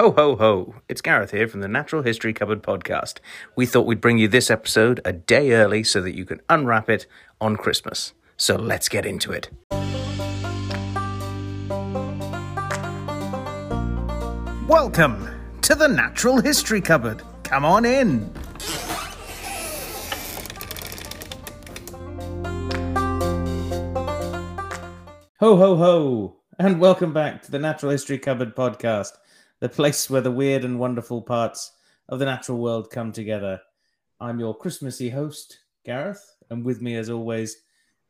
Ho, ho, ho. It's Gareth here from the Natural History Cupboard podcast. We thought we'd bring you this episode a day early so that you can unwrap it on Christmas. So let's get into it. Welcome to the Natural History Cupboard. Come on in. Ho, ho, ho. And welcome back to the Natural History Cupboard podcast, the place where the weird and wonderful parts of the natural world come together. I'm your Christmassy host, Gareth, and with me, as always,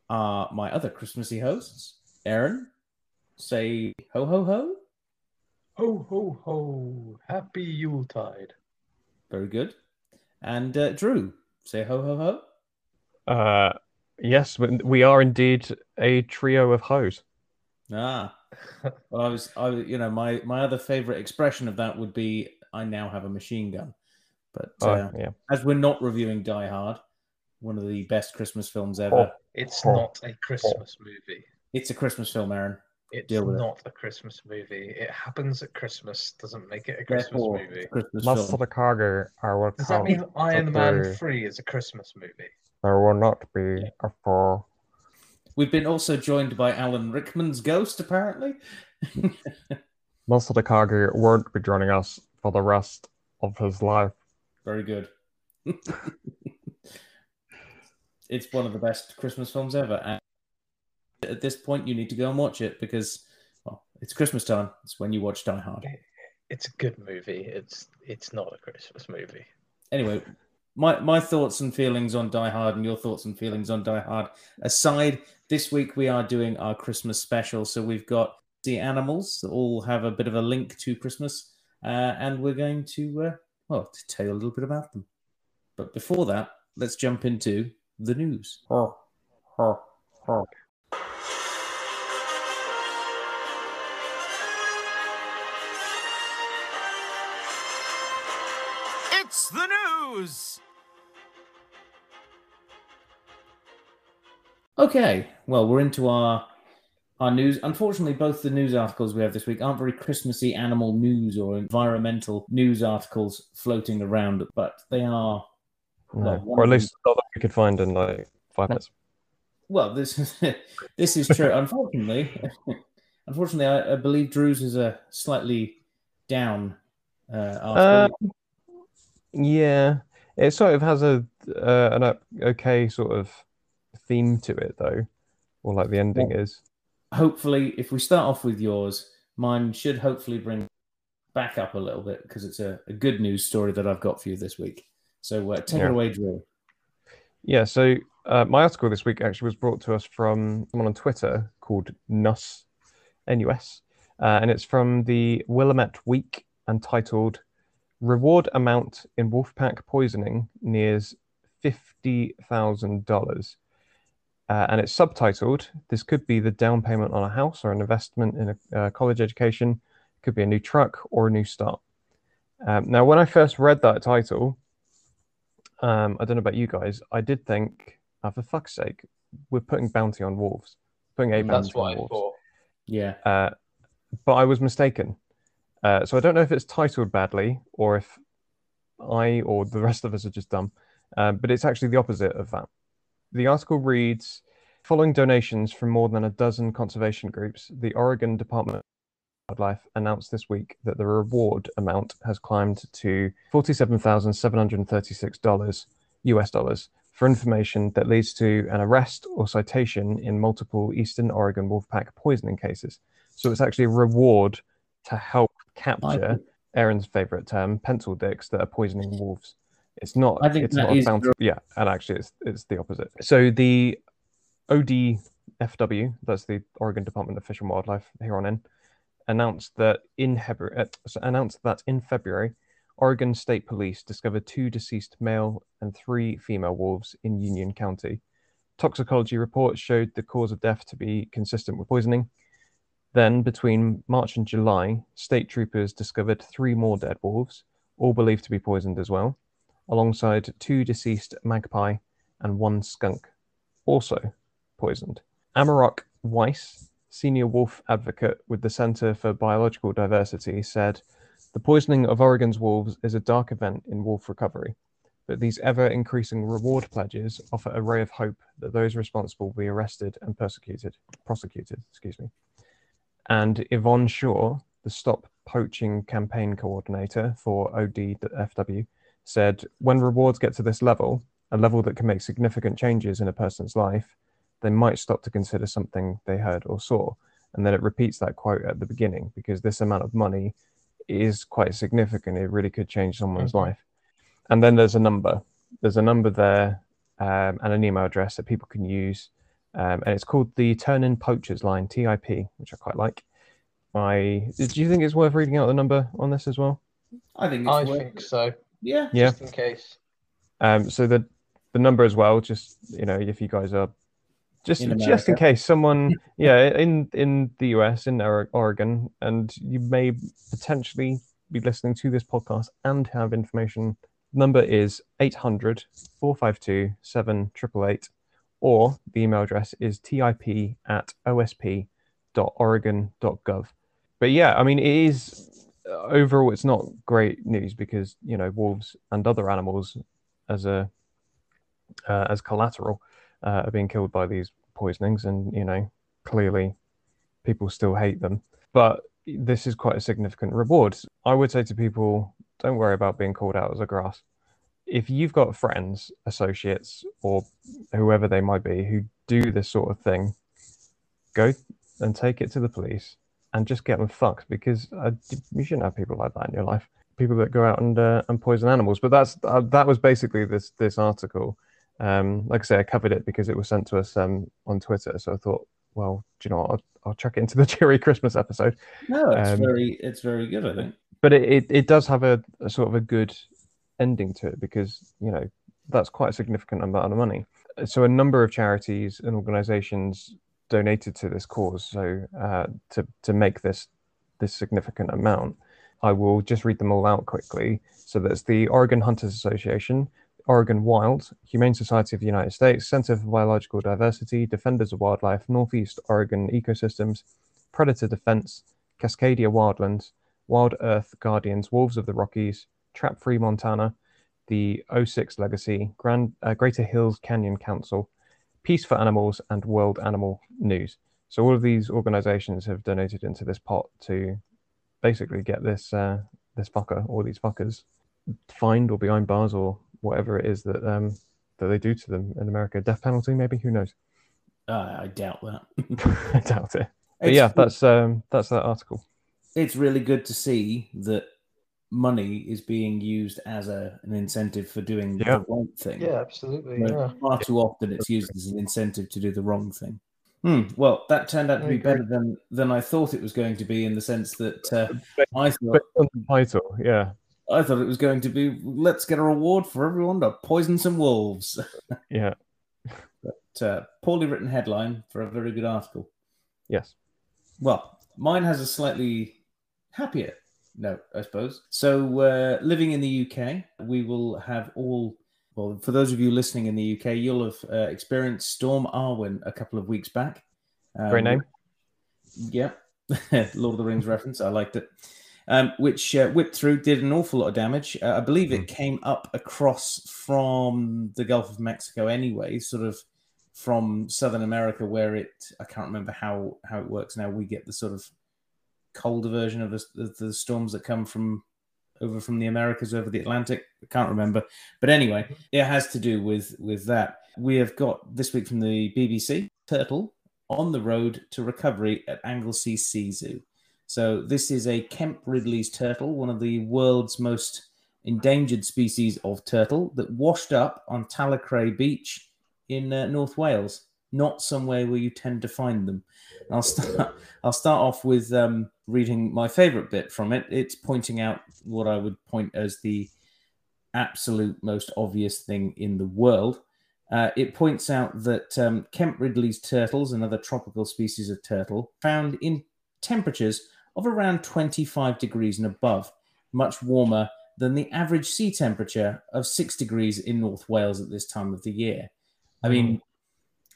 are my other Christmassy hosts, Aaron. Say ho, ho, ho. Ho, ho, ho. Happy Yuletide. Very good. And uh, Drew, say ho, ho, ho. Uh, yes, we- we are indeed a trio of hoes. Ah, well, I was, I, was- you know, my my other favorite expression of that would be, "I now have a machine gun." But Oh, uh, yeah. as we're not reviewing Die Hard, one of the best Christmas films ever, It's Oh. not a Christmas movie. it's a Christmas film, Aaron. It's Deal with it. not a Christmas movie. It happens at Christmas. Doesn't make it a Christmas Therefore, movie. a Christmas Most film. of the cargo are what Does that mean Iron Man 3 is a Christmas movie? There will not be a four. We've been also joined by Alan Rickman's ghost, apparently. Most of the cargo won't be joining us for the rest of his life. Very good. it's one of the best Christmas films ever. And at this point, you need to go and watch it because, well, it's Christmas time. It's when you watch Die Hard. It's a good movie. It's it's not a Christmas movie. Anyway, my, my thoughts and feelings on Die Hard and your thoughts and feelings on Die Hard aside, this week we are doing our Christmas special. So we've got the animals that all have a bit of a link to Christmas. Uh, and we're going to, uh, well, to tell you a little bit about them. But before that, let's jump into the news. Okay, well, we're into our our news. Unfortunately, both the news articles we have this week aren't very Christmassy animal news or environmental news articles floating around, but they are. No. Well, Or at least not that we could find in like five minutes. Well, this is this is true. unfortunately, unfortunately, I, I believe Drew's is a slightly down uh, article. Um, yeah, it sort of has a uh, an okay sort of theme to it though, or like the ending is. hopefully, if we start off with yours, mine should hopefully bring back up a little bit because it's a, a good news story that I've got for you this week. So uh, take it Yeah. away, Drew. Yeah, so uh, my article this week actually was brought to us from someone on Twitter called Nus, N-U-S, uh, and it's from the Willamette Week and titled "Reward Amount in Wolfpack Poisoning Nears Fifty Thousand Dollars," uh, and it's subtitled "This could be the down payment on a house or an investment in a uh, college education, It could be a new truck or a new start." Um, now, when I first read that title, um, I don't know about you guys. I did think, oh, for fuck's sake, we're putting bounty on wolves, putting a bounty That's what on I wolves. thought. Yeah. Uh, but I was mistaken. Uh, so I don't know if it's titled badly or if I or the rest of us are just dumb. Um, but it's actually the opposite of that. The article reads Following donations from more than a dozen conservation groups, the Oregon Department of Wildlife announced this week that the reward amount has climbed to $47,736 US dollars for information that leads to an arrest or citation in multiple Eastern Oregon wolfpack poisoning cases. So it's actually a reward to help capture Aaron's favorite term, pencil dicks that are poisoning wolves. It's not. I think it's that not a is bounty. Yeah, and actually, it's it's the opposite. So the ODFW, that's the Oregon Department of Fish and Wildlife here on in, announced that in February, uh, announced that in February, Oregon State Police discovered two deceased male and three female wolves in Union County. Toxicology reports showed the cause of death to be consistent with poisoning. Then, between March and July, state troopers discovered three more dead wolves, all believed to be poisoned as well, alongside two deceased magpie and one skunk, also poisoned. Amaroq Weiss, senior wolf advocate with the Center for Biological Diversity, said The poisoning of Oregon's wolves is a dark event in wolf recovery, but these ever increasing reward pledges offer a ray of hope that those responsible will be arrested and persecuted, prosecuted, excuse me. And Yvonne Shaw, the Stop Poaching campaign coordinator for ODFW, said when rewards get to this level, a level that can make significant changes in a person's life, they might stop to consider something they heard or saw. And then it repeats that quote at the beginning because this amount of money is quite significant. It really could change someone's Mhm. life. And then there's a number. There's a number there um, and an email address that people can use. Um, and it's called the Turn In Poachers Line, TIP, which I quite like. I do you think it's worth reading out the number on this as well? I think it's I worth think it. so. Yeah. Yeah. Just in case. Um, so the the number as well, just you know, if you guys are just In just in case someone, yeah, in in the US in Oregon, and you may potentially be listening to this podcast and have information. Number is 800 452 7888, or the email address is tip at osp.oregon.gov. But yeah, I mean, it is overall, it's not great news because you know wolves and other animals as a uh, as collateral uh, are being killed by these poisonings, and you know clearly people still hate them. But this is quite a significant reward. I would say to people, don't worry about being called out as a grass. If you've got friends, associates, or whoever they might be who do this sort of thing, go and take it to the police and just get them fucked because uh, you shouldn't have people like that in your life. People that go out and uh, and poison animals. But that's uh, that was basically this this article. Um, like I say, I covered it because it was sent to us um, on Twitter. So I thought, well, do you know, what? I'll, I'll chuck it into the cheery Christmas episode. No, it's Um, very it's very good. I think. But it, it, it does have a, a sort of a good ending to it because you know that's quite a significant amount of money. So a number of charities and organisations donated to this cause. So uh, to to make this this significant amount, I will just read them all out quickly. So that's the Oregon Hunters Association, Oregon Wild, Humane Society of the United States, Center for Biological Diversity, Defenders of Wildlife, Northeast Oregon Ecosystems, Predator Defense, Cascadia Wildlands, Wild Earth Guardians, Wolves of the Rockies, Trap Free Montana, the 06 Legacy, Grand, uh, Greater Hells Canyon Council, Peace for Animals, and World Animal News. So all of these organizations have donated into this pot to basically get this uh, this fucker or these fuckers fined or behind bars or whatever it is that um, that they do to them in America. Death penalty, maybe? Who knows? Uh, I doubt that. I doubt it. But It's- yeah, that's um, that's that article. it's really good to see that money is being used as a an incentive for doing Yeah. the right thing. Yeah, absolutely. Yeah. Far too often it's used as an incentive to do the wrong thing. Hmm. Well, that turned out to be better than than I thought it was going to be, in the sense that uh, I thought on the title, yeah, I thought it was going to be let's get a reward for everyone to poison some wolves. yeah, but uh, poorly written headline for a very good article. yes. Well, mine has a slightly happier note, I suppose. So, uh, living in the UK, we will have all. Well, for those of you listening in the UK, you'll have uh, experienced Storm Arwen a couple of weeks back. Um, Great name. Yeah, Lord of the Rings reference. I liked it. Um, which uh, whipped through, did an awful lot of damage. Uh, I believe it came up across from the Gulf of Mexico anyway, sort of from Southern America, where it. I can't remember how how it works now. We get the sort of colder version of the, the, storms that come from over from the Americas over the Atlantic. I can't remember, but anyway, it has to do with with that. We have got this week from the BBC turtle on the road to recovery at Anglesey Sea Zoo. So this is a Kemp Ridley's turtle, one of the world's most endangered species of turtle that washed up on Talacre Beach in uh, North Wales. Not somewhere where you tend to find them. I'll start. I'll start off with um, reading my favourite bit from it. It's pointing out what I would point as the absolute most obvious thing in the world. Uh, it points out that um, Kemp Ridley's turtles, another tropical species of turtle, found in temperatures of around 25 degrees and above, much warmer than the average sea temperature of six degrees in North Wales at this time of the year. I mean,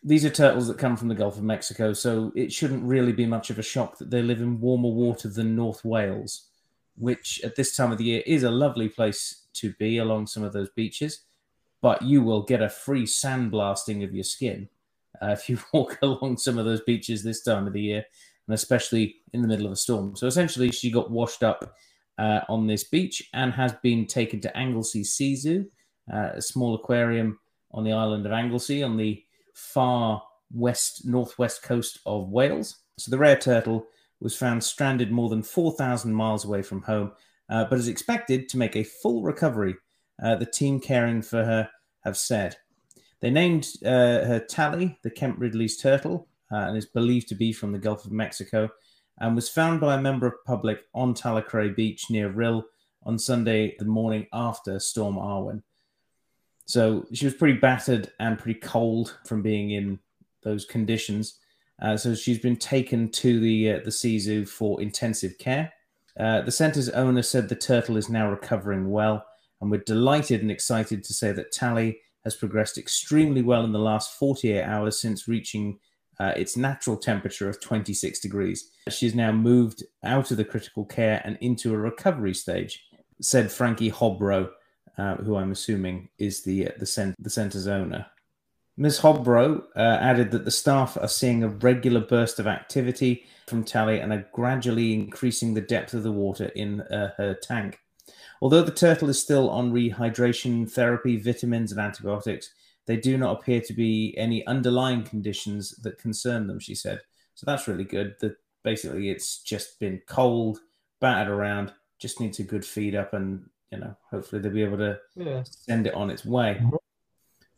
these are turtles that come from the Gulf of Mexico, so it shouldn't really be much of a shock that they live in warmer water than North Wales. which at this time of the year is a lovely place to be along some of those beaches. But you will get a free sandblasting of your skin uh, if you walk along some of those beaches this time of the year, and especially in the middle of a storm. So essentially, she got washed up uh, on this beach and has been taken to Anglesey Sea Zoo, uh, a small aquarium on the island of Anglesey on the far west northwest coast of Wales. So the rare turtle was found stranded more than 4,000 miles away from home, uh, but is expected to make a full recovery. Uh, the team caring for her have said. They named uh, her Tally, the Kemp Ridley's turtle, uh, and is believed to be from the Gulf of Mexico, and was found by a member of public on Talacre Beach near Rhyl on Sunday, the morning after Storm Arwen. So she was pretty battered and pretty cold from being in those conditions. Uh, so she's been taken to the uh, the zoo for intensive care. Uh, the centre's owner said the turtle is now recovering well, and we're delighted and excited to say that Tally has progressed extremely well in the last 48 hours since reaching uh, its natural temperature of 26 degrees. She's now moved out of the critical care and into a recovery stage, said Frankie Hobro, uh, who I'm assuming is the uh, the, cent- the centre's owner. Ms. Hobro uh, added that the staff are seeing a regular burst of activity from Tally and are gradually increasing the depth of the water in uh, her tank. Although the turtle is still on rehydration therapy, vitamins, and antibiotics, they do not appear to be any underlying conditions that concern them, she said. So that's really good. That basically it's just been cold, battered around, just needs a good feed up, and you know, hopefully they'll be able to Yeah. send it on its way.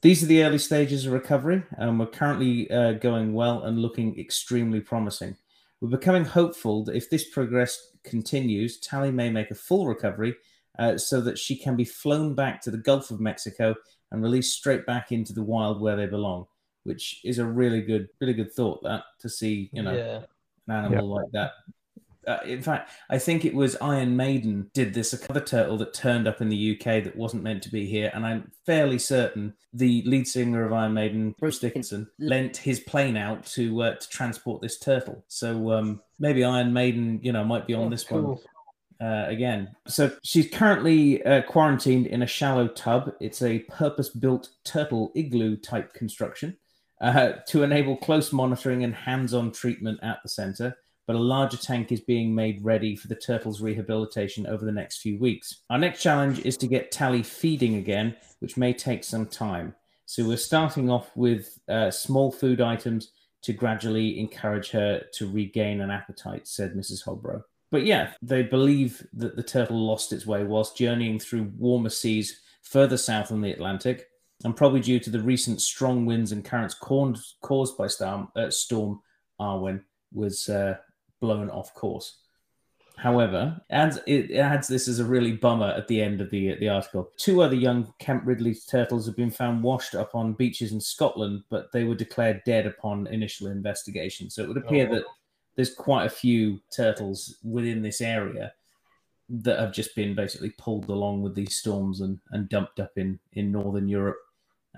These are the early stages of recovery, and we're currently uh, going well and looking extremely promising. We're becoming hopeful that if this progress continues, Tally may make a full recovery uh, so that she can be flown back to the Gulf of Mexico and released straight back into the wild where they belong, which is a really good, really good thought that to see, you know, yeah. an animal like that. Uh, in fact, I think it was Iron Maiden did this. Another turtle that turned up in the UK that wasn't meant to be here, and I'm fairly certain the lead singer of Iron Maiden, Bruce Dickinson, lent his plane out to uh, to transport this turtle. So um, maybe Iron Maiden, you know, might be on Oh, this one uh, again. So she's currently uh, quarantined in a shallow tub. It's a purpose built turtle igloo type construction uh, to enable close monitoring and hands on treatment at the center. But a larger tank is being made ready for the turtle's rehabilitation over the next few weeks. Our next challenge is to get Tally feeding again, which may take some time. So we're starting off with uh, small food items to gradually encourage her to regain an appetite, said Mrs. Hobro. But yeah, they believe that the turtle lost its way whilst journeying through warmer seas further south on the Atlantic, and probably due to the recent strong winds and currents caused, by storm, uh, storm Arwen was uh, blown off course. However, adds, it adds this as a really bummer at the end of the the article. Two other young Kemp Ridley turtles have been found washed up on beaches in Scotland, but they were declared dead upon initial investigation. So it would appear Oh. that there's quite a few turtles within this area that have just been basically pulled along with these storms and, and dumped up in, in northern Europe,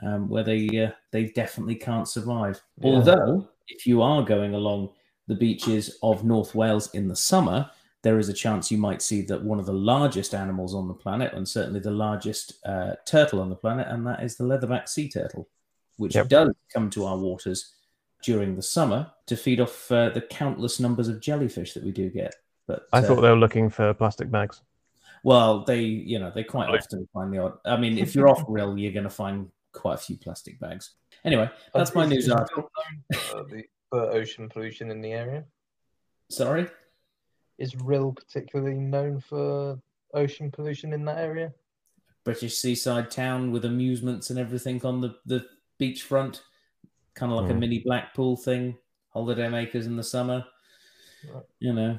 um, where they uh, they definitely can't survive. Yeah. Although, if you are going along the beaches of North Wales in the summer, there is a chance you might see that one of the largest animals on the planet, and certainly the largest uh, turtle on the planet, and that is the leatherback sea turtle, which Yep. does come to our waters during the summer to feed off uh, the countless numbers of jellyfish that we do get. But I uh, thought they were looking for plastic bags. well, they you know they quite Right. often find the odd. I mean, if you're off grill, you're going to find quite a few plastic bags. Anyway, that's my news is article. Known For, the, for ocean pollution in the area. Sorry. Is Rhyl particularly known for ocean pollution in that area? British seaside town with amusements and everything on the, the beachfront, kind of like a Hmm. mini Blackpool thing, holiday makers in the summer. Right. You know,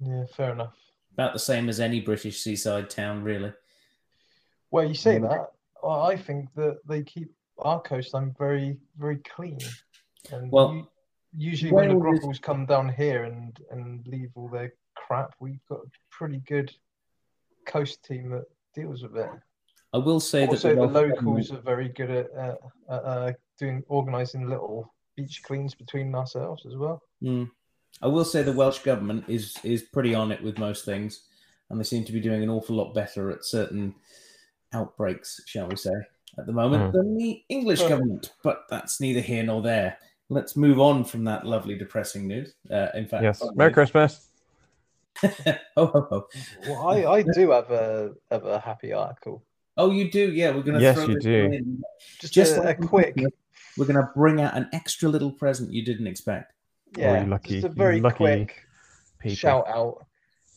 Yeah, fair enough. about the same as any British seaside town, really. Well, you say Mm. that. Well, I think that they keep our coastline very, very clean. And Well, u- usually when the Wales is- come down here and and leave all their crap, we've got a pretty good coast team that deals with it. I will say Also, that the Welsh locals are very good at uh, uh, uh, doing organising little beach cleans between ourselves as well. Mm. I will say the Welsh government is is pretty on it with most things. and they seem to be doing an awful lot better at certain outbreaks, shall we say, at the moment Mm. than the English government. But that's neither here nor there. Let's move on from that lovely, depressing news. Uh, in fact, Yes. Merry news. Christmas. oh, ho, ho. Well, I, I do have a have a happy article. oh, you do? Yeah, we're going to Yes, throw you this do. in. Just, Just a, like a quick, We're going to bring out an extra little present you didn't expect. yeah, you lucky- just a very lucky quick People. shout out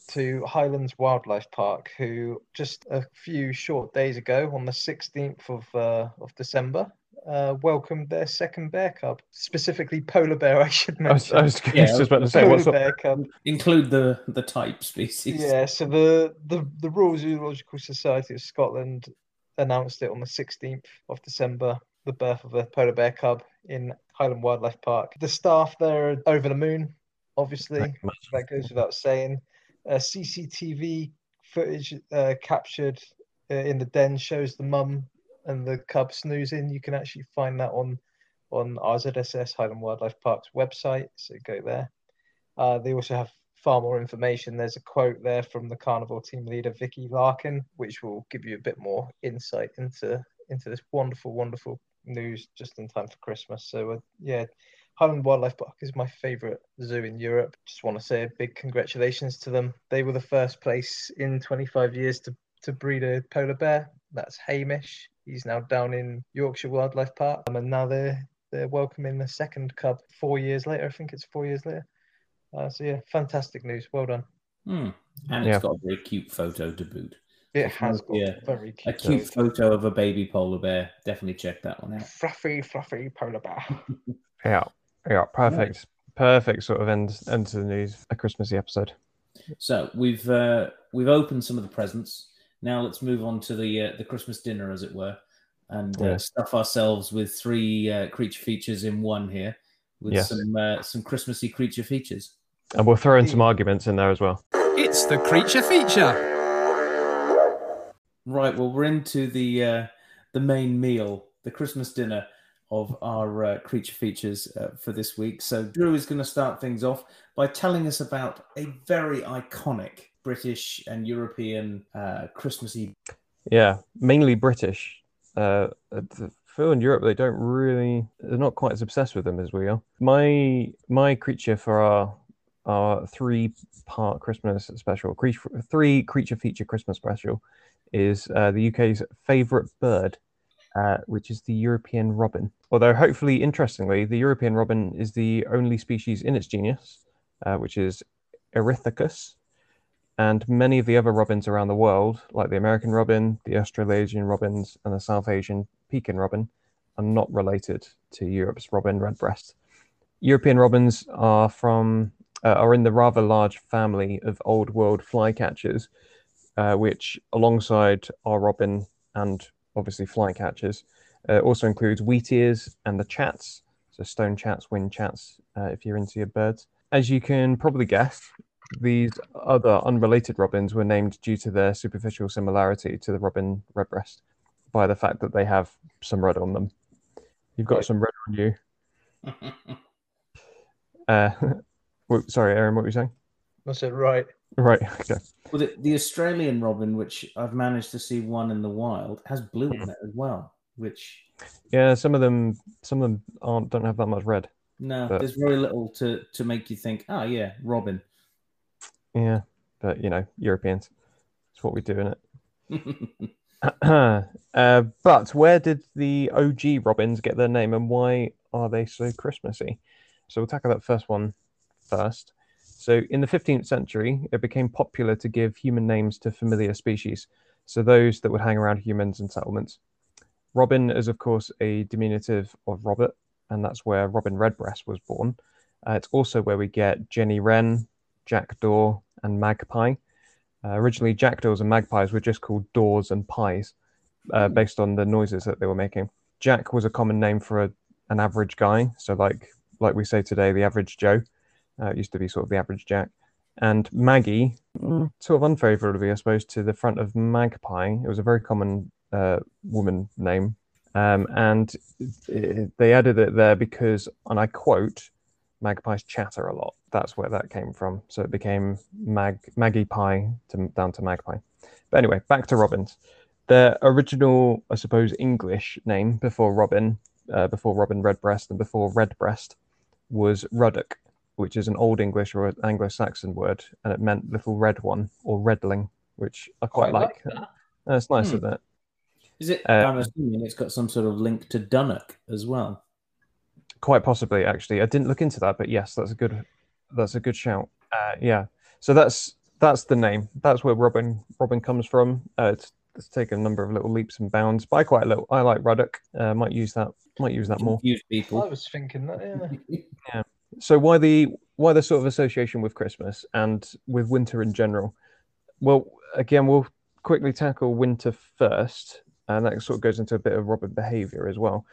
to Highlands Wildlife Park, who just a few short days ago, on the 16th of uh, of December, uh, welcomed their second bear cub, specifically polar bear. I should I was. I was Yeah, just about to say, polar what's up? bear cub. Include the the type species. Yeah, so the, the the Royal Zoological Society of Scotland announced it on the 16th of December, the birth of a polar bear cub in Highland Wildlife Park. The staff there are over the moon, obviously. That goes without saying. Uh, CCTV footage uh, captured uh, in the den shows the mum and the cub snoozing. You can actually find that on on RZSS Highland Wildlife Park's website. So go there. Uh, they also have far more information. There's a quote there from the carnivore team leader Vicky Larkin, which will give you a bit more insight into into this wonderful, wonderful news just in time for Christmas. So uh, yeah, Highland Wildlife Park is my favourite zoo in Europe. Just want to say a big congratulations to them. They were the first place in 25 years to to breed a polar bear. That's Hamish. He's now down in Yorkshire Wildlife Park, um, and now they're they're welcoming the second cub four years later. I think it's four years later. Uh, so yeah, fantastic news. Well done. Hmm. And Yeah. it's got a very cute photo to boot. It So has got yeah, very A cute, cute photo of a baby polar bear. Definitely check that one out. fluffy, fluffy polar bear. Yeah, yeah, perfect, perfect sort of end end to the news, a Christmassy episode. So we've uh, we've opened some of the presents. Now let's move on to the uh, the Christmas dinner, as it were, and uh, stuff ourselves with three uh, creature features in one here, with Yes. some uh, some Christmassy creature features. And we'll throw in some arguments in there as well. It's the creature feature. Right. Well, we're into the uh, the main meal, the Christmas dinner of our uh, creature features uh, for this week. So Drew is going to start things off by telling us about a very iconic British and European uh, Christmassy. Yeah, mainly British. Uh, Phil in Europe, they don't really, they're not quite as obsessed with them as we are. My my creature for our our three part Christmas special, three creature feature Christmas special, is uh, the UK's favourite bird, uh, which is the European robin. Although, hopefully, interestingly, the European robin is the only species in its genus, uh, which is Erithacus, and many of the other robins around the world, like the American robin, the Australasian robins, and the South Asian pekin robin, are not related to Europe's robin redbreast. European robins are from uh, are in the rather large family of old world flycatchers, uh, which, alongside our robin and obviously flycatchers, uh, also includes wheatears and the chats, so stone chats, whinchats, uh, if you're into your birds. As you can probably guess, these other unrelated robins were named due to their superficial similarity to the robin redbreast by the fact that they have some red on them. You've got Right. some red on you. Uh, sorry, Aaron, what were you saying? I said right. Right. Okay. Well, the, the Australian robin, which I've managed to see one in the wild, has blue on it as well. Which Yeah, some of them, some of them aren't don't have that much red. no, But- there's very little to to make you think, oh yeah, robin. Yeah, but you know, Europeans, it's what we do in it. uh, but where did the OG robins get their name, and why are they so Christmassy? So we'll tackle that first one first. So in the 15th century, it became popular to give human names to familiar species, so those that would hang around humans and settlements. Robin is, of course, a diminutive of Robert, and that's where Robin Redbreast was born. Uh, it's also where we get Jenny Wren, Jack jackdaw, and magpie. Uh, originally, jackdaws and magpies were just called daws and pies, uh, based on the noises that they were making. Jack was a common name for a, an average guy, so like like we say today, the average Joe. Uh, used to be sort of the average Jack. And Maggie, mm, sort of unfavorably, I suppose, to the front of magpie. It was a very common uh, woman name, um, and it, they added it there because, and I quote, magpies chatter a lot. That's where that came from. So it became mag Maggie Pie to, down to magpie. But anyway, back to robins. Their original, I suppose, English name before robin, uh, before robin redbreast and before redbreast, was ruddock, which is an Old English or Anglo-Saxon word, and it meant little red one or redling, which I quite, Quite like. like that. Uh, it's nice, Hmm. isn't it? Is it? Uh, I'm assuming it's got some sort of link to Dunnock as well. Quite possibly, actually. I didn't look into that, but yes, that's a good that's a good shout. Uh, yeah. So that's that's the name. That's where Robin Robin comes from. Uh, it's, it's taken a number of little leaps and bounds, by quite a little. I like Ruddock. Uh, might use that. Might use that more. Confuse I was thinking that, yeah. So why the why the sort of association with Christmas and with winter in general? Well, again, we'll quickly tackle winter first, and that sort of goes into a bit of robin behaviour as well.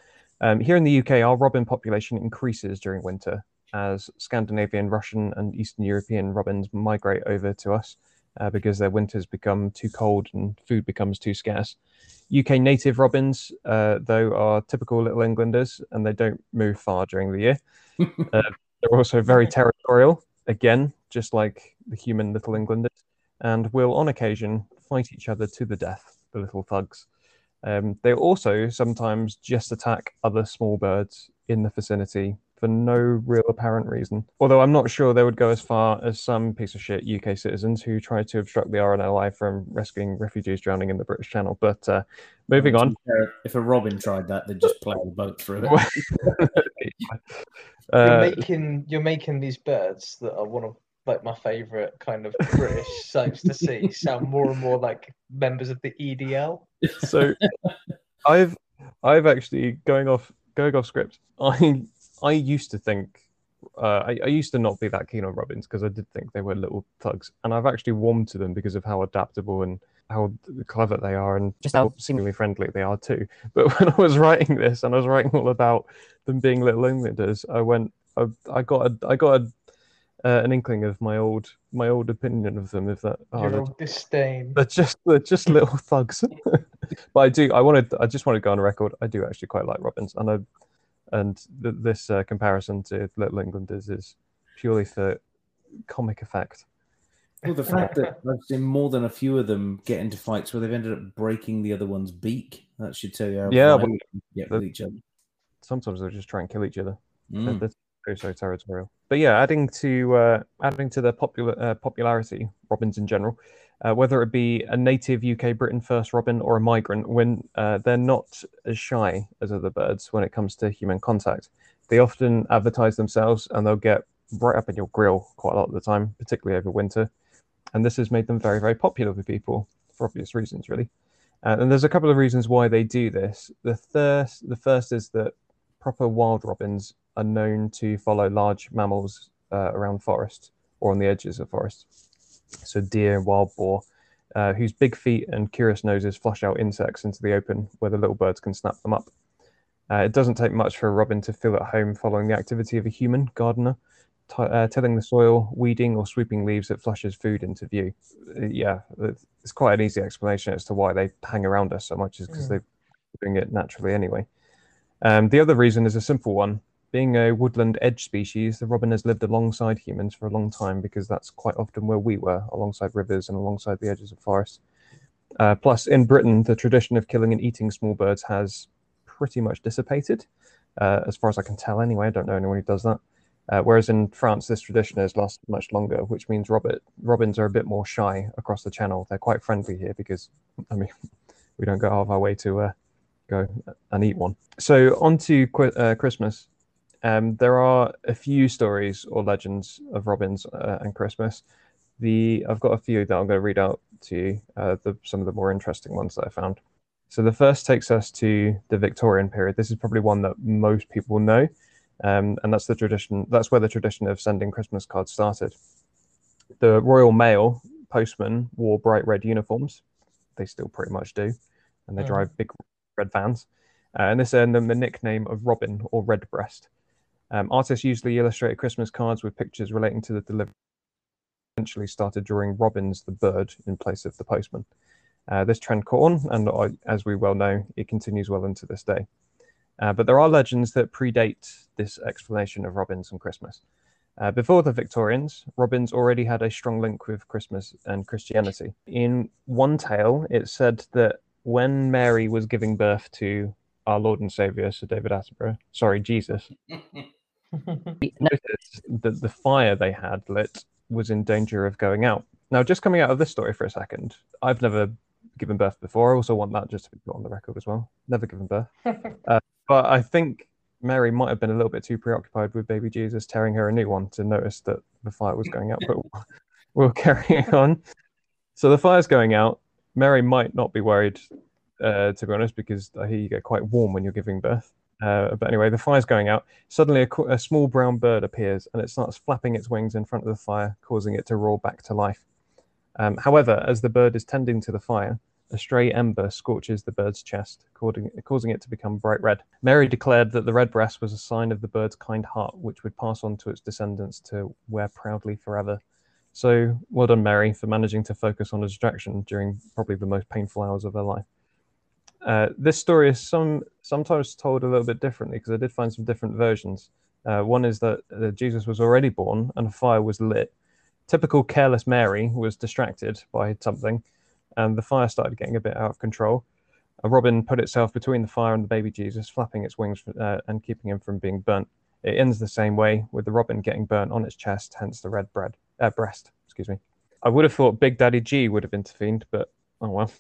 Um, here in the UK, our robin population increases during winter as Scandinavian, Russian, and Eastern European robins migrate over to us uh, because their winters become too cold and food becomes too scarce. UK native robins, uh, though, are typical Little Englanders and they don't move far during the year. Uh, they're also very territorial, again, just like the human Little Englanders, and will, on occasion, fight each other to the death, the little thugs. Um, they also sometimes just attack other small birds in the vicinity for no real apparent reason. Although I'm not sure they would go as far as some piece of shit UK citizens who tried to obstruct the RNLI from rescuing refugees drowning in the British Channel. But uh, moving on. If a robin tried that, they'd just plow the boat through it. You're Uh, making you're making these birds that are one of like my favorite kind of British sights to see sound more and more like members of the EDL. so I've I've actually going off going off script. I I used to think uh, I, I used to not be that keen on robins because I did think they were little thugs, and I've actually warmed to them because of how adaptable and how clever they are, and just how seemingly friendly they are too. But when I was writing this and I was writing all about them being little Englanders, I went I, I got a I got a uh, an inkling of my old my old opinion of them. If that oh, Your they're old disdain. they're just they're just little thugs. but I do I wanted I just want to go on record. I do actually quite like Robins, and I and th- this uh, comparison to Little Englanders is purely for comic effect. Well, the fact that I've seen more than a few of them get into fights where they've ended up breaking the other one's beak. That should tell you how Yeah, friendly they get with each other. Sometimes they just try and kill each other. Mm. they're so, territorial. But yeah, adding to uh, adding to their popular uh, popularity, robins in general, uh, whether it be a native UK Britain first robin or a migrant, when uh, they're not as shy as other birds when it comes to human contact, they often advertise themselves and they'll get right up in your grill quite a lot of the time, particularly over winter. And this has made them very, very popular with people for obvious reasons, really. Uh, and there's a couple of reasons why they do this. The first, the first is that proper wild robins are known to follow large mammals uh, around forests or on the edges of forests. So deer and wild boar, uh, whose big feet and curious noses flush out insects into the open where the little birds can snap them up. Uh, it doesn't take much for a robin to feel at home following the activity of a human gardener, t- uh, tilling the soil, weeding, or sweeping leaves that flushes food into view. Uh, yeah, it's it's quite an easy explanation as to why they hang around us so much, is because Mm. they're doing it naturally anyway. Um, the other reason is a simple one. Being a woodland edge species, the robin has lived alongside humans for a long time because that's quite often where we were, alongside rivers and alongside the edges of forests. Uh, plus, in Britain, the tradition of killing and eating small birds has pretty much dissipated, uh, as far as I can tell. Anyway, I don't know anyone who does that. Uh, whereas in France, this tradition has lasted much longer, which means robin, robins are a bit more shy across the channel. They're quite friendly here because, I mean, we don't go out of our way to uh, go and eat one. So on to Qu- uh, Christmas. Um, there are a few stories or legends of robins uh, and Christmas. The I've got a few that I'm going to read out to you. Uh, the, some of the more interesting ones that I found. So the first takes us to the Victorian period. This is probably one that most people know, um, and that's the tradition. That's where the tradition of sending Christmas cards started. The Royal Mail postmen wore bright red uniforms. They still pretty much do, and they Mhm. drive big red vans. Uh, and this earned them the nickname of Robin or Redbreast. Um, artists usually illustrated Christmas cards with pictures relating to the delivery. Eventually, started drawing robins, the bird, in place of the postman. Uh, this trend caught on, and uh, as we well know, it continues well into this day. Uh, but there are legends that predate this explanation of robins and Christmas. Uh, before the Victorians, robins already had a strong link with Christmas and Christianity. In one tale, it said that when Mary was giving birth to our Lord and Savior, Sir David Attenborough, sorry, Jesus, noticed that the fire they had lit was in danger of going out. Now, just coming out of this story for a second, I've never given birth before. I also want that just to be put on the record as well. Never given birth. uh, but I think Mary might have been a little bit too preoccupied with baby Jesus tearing her a new one to notice that the fire was going out. But we'll carry on. So the fire's going out. Mary might not be worried, uh, to be honest, because I hear you get quite warm when you're giving birth. Uh, but anyway, the fire's going out. Suddenly, a, a, small brown bird appears and it starts flapping its wings in front of the fire, causing it to roar back to life. Um, however, as the bird is tending to the fire, a stray ember scorches the bird's chest, causing, causing it to become bright red. Mary declared that the red breast was a sign of the bird's kind heart, which would pass on to its descendants to wear proudly forever. So, well done, Mary, for managing to focus on a distraction during probably the most painful hours of her life. Uh, this story is some sometimes told a little bit differently because I did find some different versions. Uh, one is that uh, Jesus was already born and a fire was lit. Typical careless Mary was distracted by something, and the fire started getting a bit out of control. A robin put itself between the fire and the baby Jesus, flapping its wings uh, and keeping him from being burnt. It ends the same way, with the robin getting burnt on its chest, hence the red bread, uh, breast. Excuse me. I would have thought Big Daddy G would have intervened, but oh well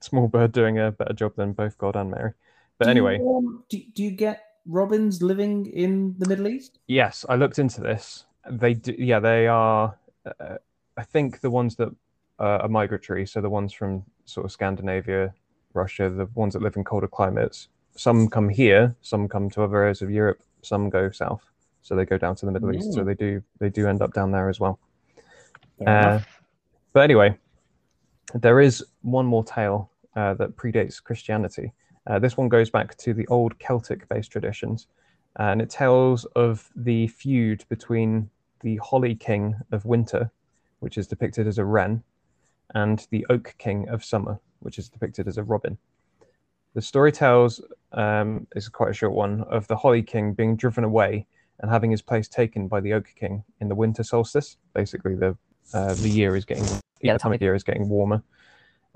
small bird doing a better job than both God and Mary. But do anyway, you, um, do, do you get robins living in the Middle East? Yes, I looked into this. They do, yeah, they are. Uh, I think the ones that uh, are migratory, so the ones from sort of Scandinavia, Russia, the ones that live in colder climates. Some come here, some come to other areas of Europe, some go south, so they go down to the Middle East. So they do they do end up down there as well. Uh, but anyway, there is one more tale uh, that predates Christianity. Uh, this one goes back to the old Celtic based traditions, and it tells of the feud between the Holly King of Winter, which is depicted as a wren, and the Oak King of Summer, which is depicted as a robin. The story tells, um, is quite a short one, of the Holly King being driven away and having his place taken by the Oak King in the winter solstice. Basically, the uh, the year is getting yeah, the time of year is getting warmer.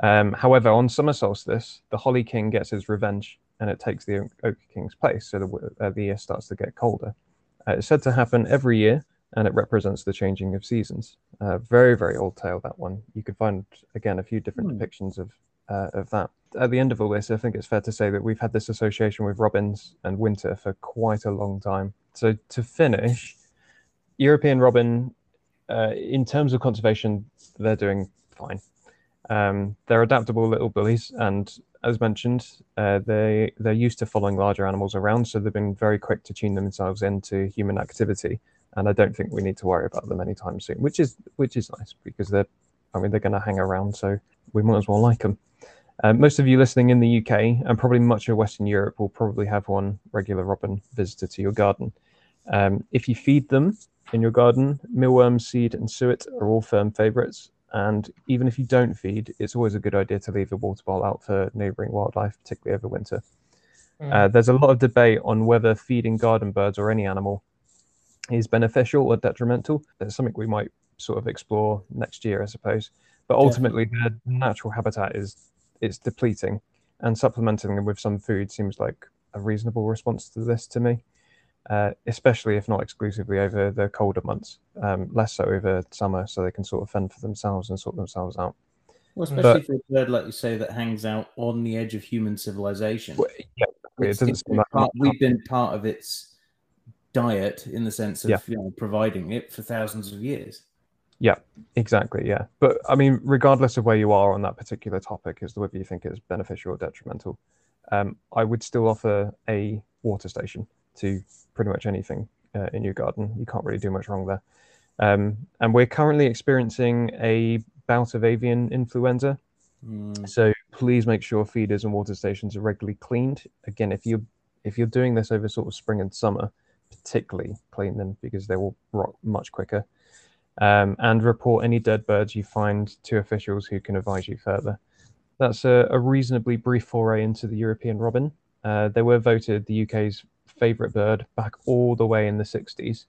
Um, however, on summer solstice, the Holly King gets his revenge and it takes the Oak King's place, so the, uh, the year starts to get colder. Uh, it's said to happen every year, and it represents the changing of seasons. Uh, very, very old tale that one. You could find again a few different hmm. depictions of uh, of that. At the end of all this, I think it's fair to say that we've had this association with robins and winter for quite a long time. So to finish, European robin, uh, in terms of conservation, they're doing fine. Um, they're adaptable little bullies, and as mentioned, uh, they they're used to following larger animals around, so they've been very quick to tune themselves into human activity. And I don't think we need to worry about them anytime soon, which is which is nice because they're, I mean, they're going to hang around, so we might as well like them. Uh, most of you listening in the UK and probably much of Western Europe will probably have one regular robin visitor to your garden. Um, if you feed them in your garden, mealworm, seed, and suet are all firm favourites, and even if you don't feed, it's always a good idea to leave a water bowl out for neighbouring wildlife, particularly over winter. Mm. Uh, there's a lot of debate on whether feeding garden birds or any animal is beneficial or detrimental. That's something we might sort of explore next year, I suppose. But ultimately, yeah. their natural habitat is it's depleting, and supplementing them with some food seems like a reasonable response to this to me uh, especially if not exclusively over the colder months, um, less so over summer, so they can sort of fend for themselves and sort themselves out. Well, especially but, for a bird like you say that hangs out on the edge of human civilization. Well, yeah, it doesn't part, we've been part of its diet in the sense of yeah. you know, providing it for thousands of years. Yeah, exactly. Yeah, but I mean, regardless of where you are on that particular topic, as to whether you think it's beneficial or detrimental, um, I would still offer a water station to pretty much anything uh, in your garden. You can't really do much wrong there. Um, and we're currently experiencing a bout of avian influenza. Mm. So please make sure feeders and water stations are regularly cleaned. Again, if you if you're doing this over sort of spring and summer, particularly clean them because they will rot much quicker. Um, and report any dead birds you find to officials who can advise you further. That's a, a reasonably brief foray into the European robin. Uh, they were voted the UK's favourite bird back all the way in the 60s,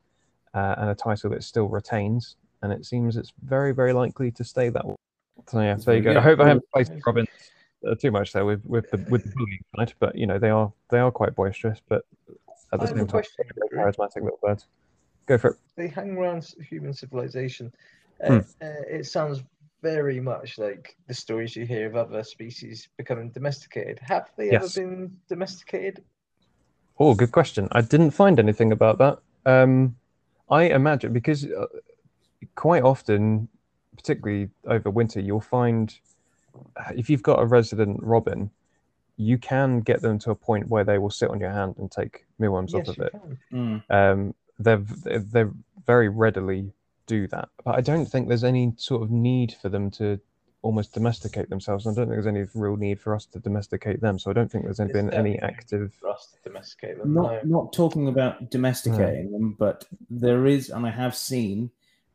uh, and a title that still retains. And it seems it's very, very likely to stay that way. So yeah, there you go. Yeah. I hope I haven't placed Robin uh, too much there with with the with the bullying side, but you know they are they are quite boisterous, but at the I same time, question, very charismatic little birds. Go for it. They hang around human civilization. Hmm. Uh, uh, it sounds very much like the stories you hear of other species becoming domesticated. Have they Yes. ever been domesticated? Oh, good question. I didn't find anything about that. Um, I imagine because uh, quite often, particularly over winter, you'll find uh, if you've got a resident robin, you can get them to a point where they will sit on your hand and take mealworms yes, off of it. can. Mm. Um, they're they very readily do that, but I don't think there's any sort of need for them to almost domesticate themselves. I don't think there's any real need for us to domesticate them. So I don't think there's Is been any active. For us to domesticate them. Not no. not talking about domesticating them, but there is, and I have seen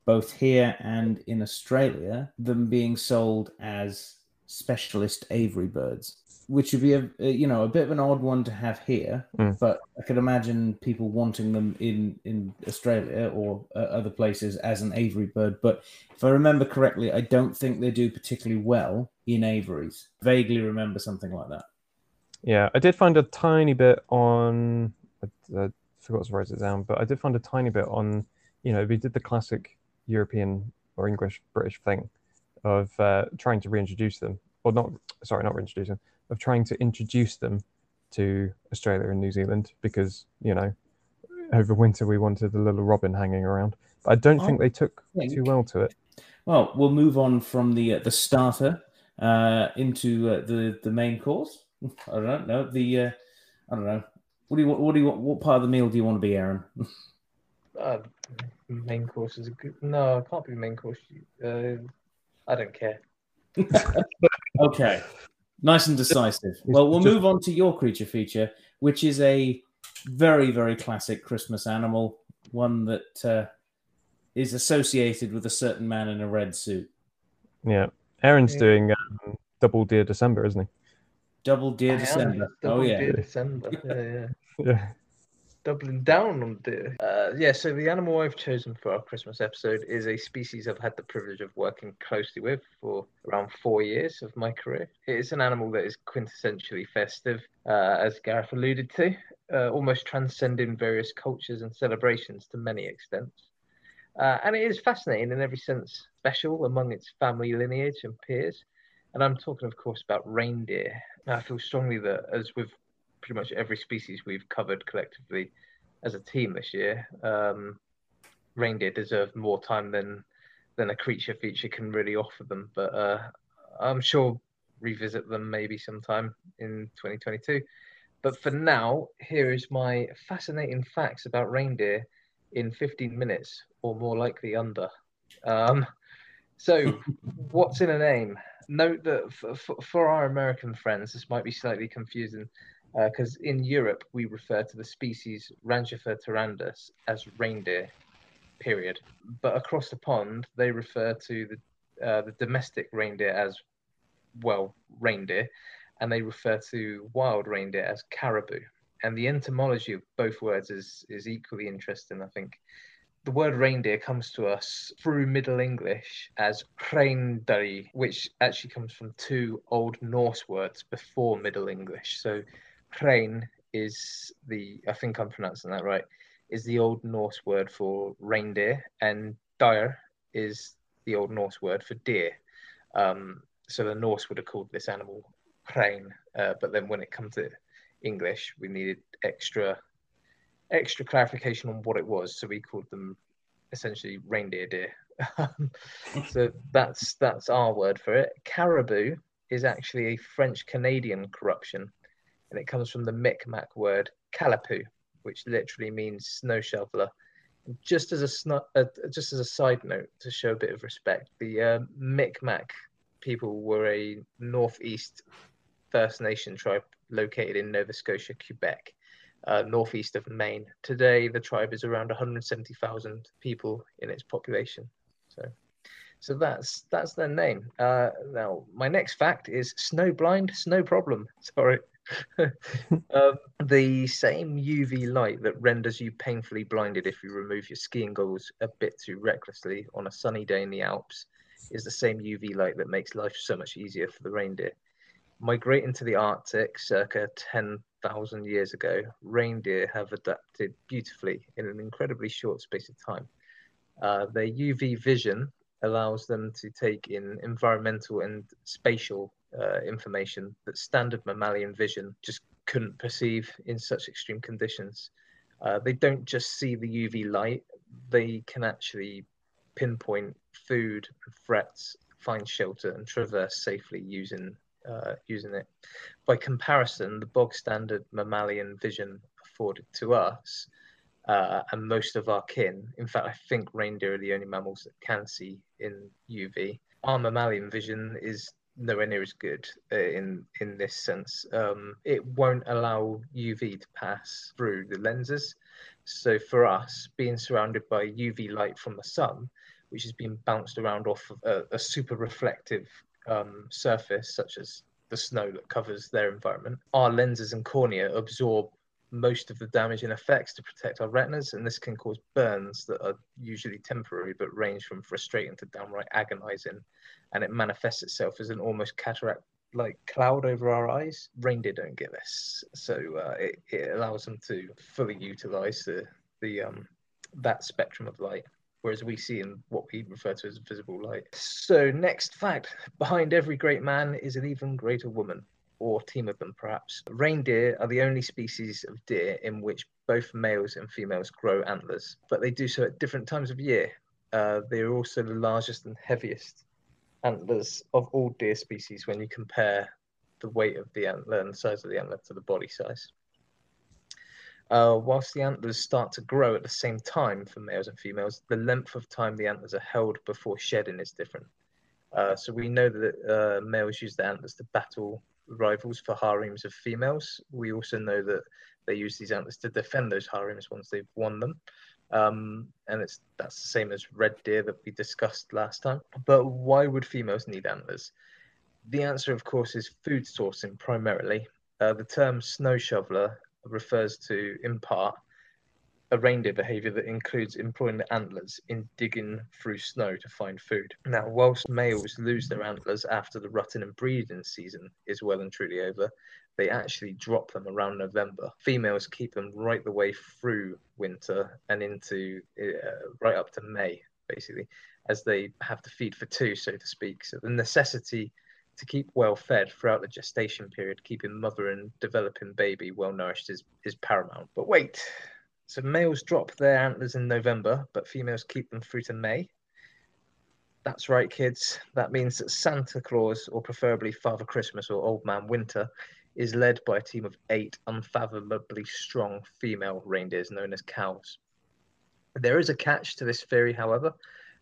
both here and in Australia them being sold as specialist aviary birds, which would be a, a you know a bit of an odd one to have here. Mm. But I could imagine people wanting them in in Australia or uh, other places as an aviary bird. But if I remember correctly, I don't think they do particularly well in aviaries. Vaguely remember something like that. Yeah, I did find a tiny bit on. I, I forgot to write it down, but I did find a tiny bit on. You know, we did the classic European or English British thing of uh, trying to reintroduce them, or not. Sorry, not reintroduce them. Of trying to introduce them to Australia and New Zealand because you know over winter we wanted a little robin hanging around. But I don't I think they took think- too well to it. Well, we'll move on from the uh, the starter uh, into uh, the the main course. I don't know the uh, I don't know. What do you what do you want? What part of the meal do you want to be, Aaron? Uh, main course is a good. No, it can't be main course. Uh, I don't care. Okay, nice and decisive. Well, we'll just- move on to your creature feature, which is a very very classic Christmas animal, one that uh, is associated with a certain man in a red suit. Yeah, Aaron's Yeah. doing um, double deer December, isn't he? Double Deer December. Double oh yeah. deer December. Yeah, yeah. Yeah. Doubling down on deer. Uh, yeah, so the animal I've chosen for our Christmas episode is a species I've had the privilege of working closely with for around four years of my career. It is an animal that is quintessentially festive, uh, as Gareth alluded to, uh, almost transcending various cultures and celebrations to many extents. Uh, and it is fascinating in every sense, special among its family lineage and peers. And I'm talking, of course, about reindeer. I feel strongly that, as with pretty much every species we've covered collectively as a team this year, um, reindeer deserve more time than than a creature feature can really offer them. But uh, I'm sure revisit them maybe sometime in 2022. But for now, here is my fascinating facts about reindeer in 15 minutes, or more likely under. Um, so, what's in a name? Note that f- f- for our American friends, this might be slightly confusing because in Europe we refer to the species Rangifer tarandus as reindeer, period. But across the pond, they refer to the uh, the domestic reindeer as well reindeer, and they refer to wild reindeer as caribou. And the etymology of both words is is equally interesting, I think. The word reindeer comes to us through Middle English as hreindari, which actually comes from two Old Norse words before Middle English. So hrein is the, I think I'm pronouncing that right, is the Old Norse word for reindeer, and dire is the Old Norse word for deer. Um, so the Norse would have called this animal hrein, uh, but then when it comes to English, we needed extra extra clarification on what it was, so we called them essentially reindeer deer. so that's that's our word for it. Caribou is actually a French Canadian corruption, and it comes from the Micmac word qalipu, which literally means snow shoveler. And just as a uh, just as a side note to show a bit of respect, the uh, Micmac people were a northeast First Nation tribe located in Nova Scotia, Quebec uh, northeast of Maine. Today, the tribe is around 170,000 people in its population. So, so that's that's their name. Uh, now, my next fact is snow blind, snow problem. Sorry, um, the same UV light that renders you painfully blinded if you remove your skiing goggles a bit too recklessly on a sunny day in the Alps is the same UV light that makes life so much easier for the reindeer. Migrating to the Arctic circa 10,000 years ago, reindeer have adapted beautifully in an incredibly short space of time. Uh, their UV vision allows them to take in environmental and spatial uh, information that standard mammalian vision just couldn't perceive in such extreme conditions. Uh, they don't just see the UV light, they can actually pinpoint food, threats, find shelter, and traverse safely using uh, using it. By comparison, the bog standard mammalian vision afforded to us uh, and most of our kin, in fact, I think reindeer are the only mammals that can see in UV. Our mammalian vision is nowhere near as good uh, in in this sense. Um, it won't allow UV to pass through the lenses. So for us, being surrounded by UV light from the sun, which has been bounced around off of a, a super reflective um, surface, such as the snow that covers their environment, our lenses and cornea absorb most of the damage and effects to protect our retinas, and this can cause burns that are usually temporary but range from frustrating to downright agonizing. And it manifests itself as an almost cataract like cloud over our eyes. Reindeer don't get this, so uh, it, it allows them to fully utilize the, the um, that spectrum of light whereas we see in what we refer to as visible light. So, next fact behind every great man is an even greater woman or team of them perhaps. Reindeer are the only species of deer in which both males and females grow antlers, but they do so at different times of year. Uh, they are also the largest and heaviest antlers of all deer species when you compare the weight of the antler and the size of the antler to the body size. Uh, whilst the antlers start to grow at the same time for males and females, the length of time the antlers are held before shedding is different. Uh, so we know that uh, males use their antlers to battle rivals for harems of females. We also know that they use these antlers to defend those harems once they've won them. Um, and it's that's the same as red deer that we discussed last time. But why would females need antlers? The answer, of course, is food sourcing primarily. Uh, the term snow shoveler refers to, in part, a reindeer behavior that includes employing the antlers in digging through snow to find food. Now, whilst males lose their antlers after the rutting and breeding season is well and truly over, they actually drop them around November. Females keep them right the way through winter and into uh, right up to May, basically, as they have to feed for two, so to speak. So the necessity to keep well fed throughout the gestation period, keeping mother and developing baby well nourished is, is paramount. But wait, so males drop their antlers in November, but females keep them through to May. That's right, kids. That means that Santa Claus, or preferably Father Christmas or Old Man Winter, is led by a team of eight unfathomably strong female reindeers known as cows. There is a catch to this theory, however.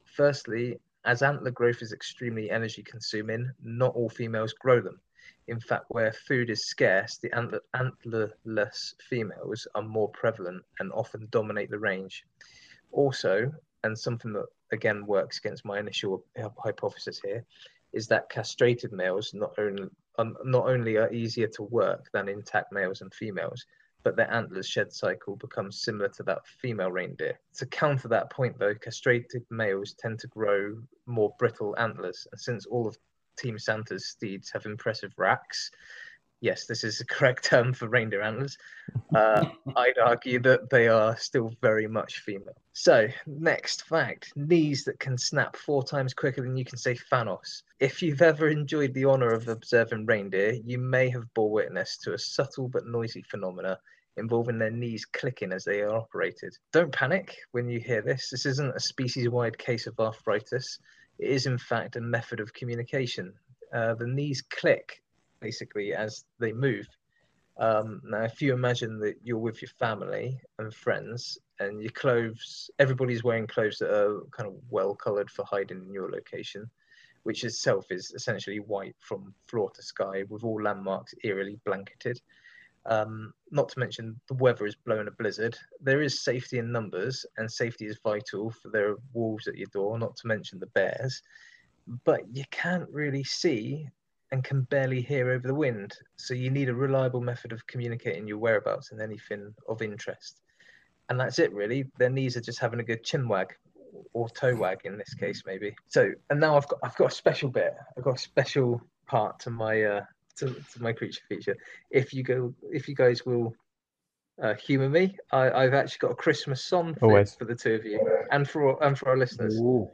Firstly, as antler growth is extremely energy consuming, not all females grow them. In fact, where food is scarce, the antler, antlerless females are more prevalent and often dominate the range. Also, and something that again works against my initial hypothesis here, is that castrated males not only um, not only are easier to work than intact males and females, but their antlers shed cycle becomes similar to that female reindeer. To counter that point, though, castrated males tend to grow more brittle antlers, and since all of Team Santa's steeds have impressive racks. Yes, this is the correct term for reindeer antlers. Uh, I'd argue that they are still very much female. So, next fact knees that can snap four times quicker than you can say Thanos. If you've ever enjoyed the honor of observing reindeer, you may have bore witness to a subtle but noisy phenomena involving their knees clicking as they are operated. Don't panic when you hear this. This isn't a species wide case of arthritis. Is, in fact, a method of communication. Uh, the knees click basically as they move. Um, now, if you imagine that you're with your family and friends, and your clothes, everybody's wearing clothes that are kind of well colored for hiding in your location, which itself is essentially white from floor to sky, with all landmarks eerily blanketed. Um, not to mention the weather is blowing a blizzard. There is safety in numbers, and safety is vital for there are wolves at your door, not to mention the bears. But you can't really see and can barely hear over the wind. So you need a reliable method of communicating your whereabouts and anything of interest. And that's it, really. Their knees are just having a good chin wag or toe wag in this case, maybe. So, and now I've got I've got a special bit. I've got a special part to my uh, to, to my creature feature. If you go, if you guys will uh, humour me, I, I've actually got a Christmas song for, for the two of you and for and for our listeners. Ooh.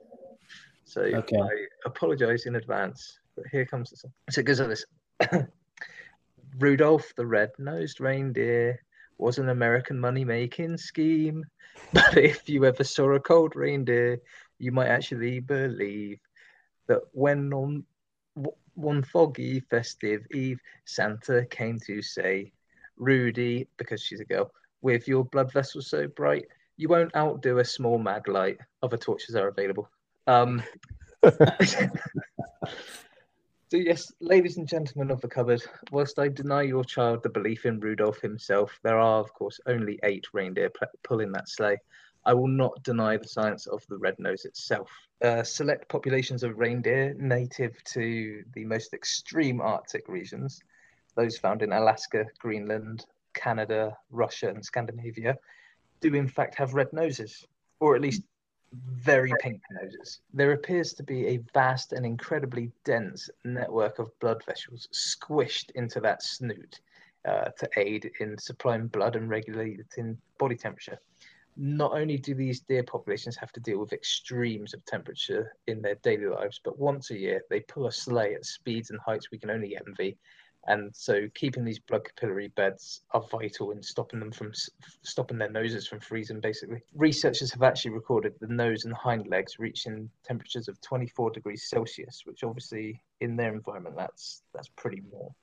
So Okay. I apologise in advance, but here comes the song. So it goes like this. Rudolph the red-nosed reindeer was an American money-making scheme. But if you ever saw a cold reindeer, you might actually believe that when on one foggy festive eve, Santa came to say, Rudy, because she's a girl, with your blood vessels so bright, you won't outdo a small Maglite. Other torches are available. Um, so yes, ladies and gentlemen of the cupboard, whilst I deny your child the belief in Rudolph himself, there are of course only eight reindeer pulling that sleigh. I will not deny the science of the red nose itself. Uh, select populations of reindeer native to the most extreme Arctic regions, those found in Alaska, Greenland, Canada, Russia, and Scandinavia, do in fact have red noses, or at least very pink noses. There appears to be a vast and incredibly dense network of blood vessels squished into that snoot uh, to aid in supplying blood and regulating body temperature. Not only do these deer populations have to deal with extremes of temperature in their daily lives, but once a year they pull a sleigh at speeds and heights we can only envy. And so, keeping these blood capillary beds are vital in stopping them from stopping their noses from freezing. Basically, researchers have actually recorded the nose and hind legs reaching temperatures of 24 degrees Celsius, which obviously in their environment that's that's pretty warm.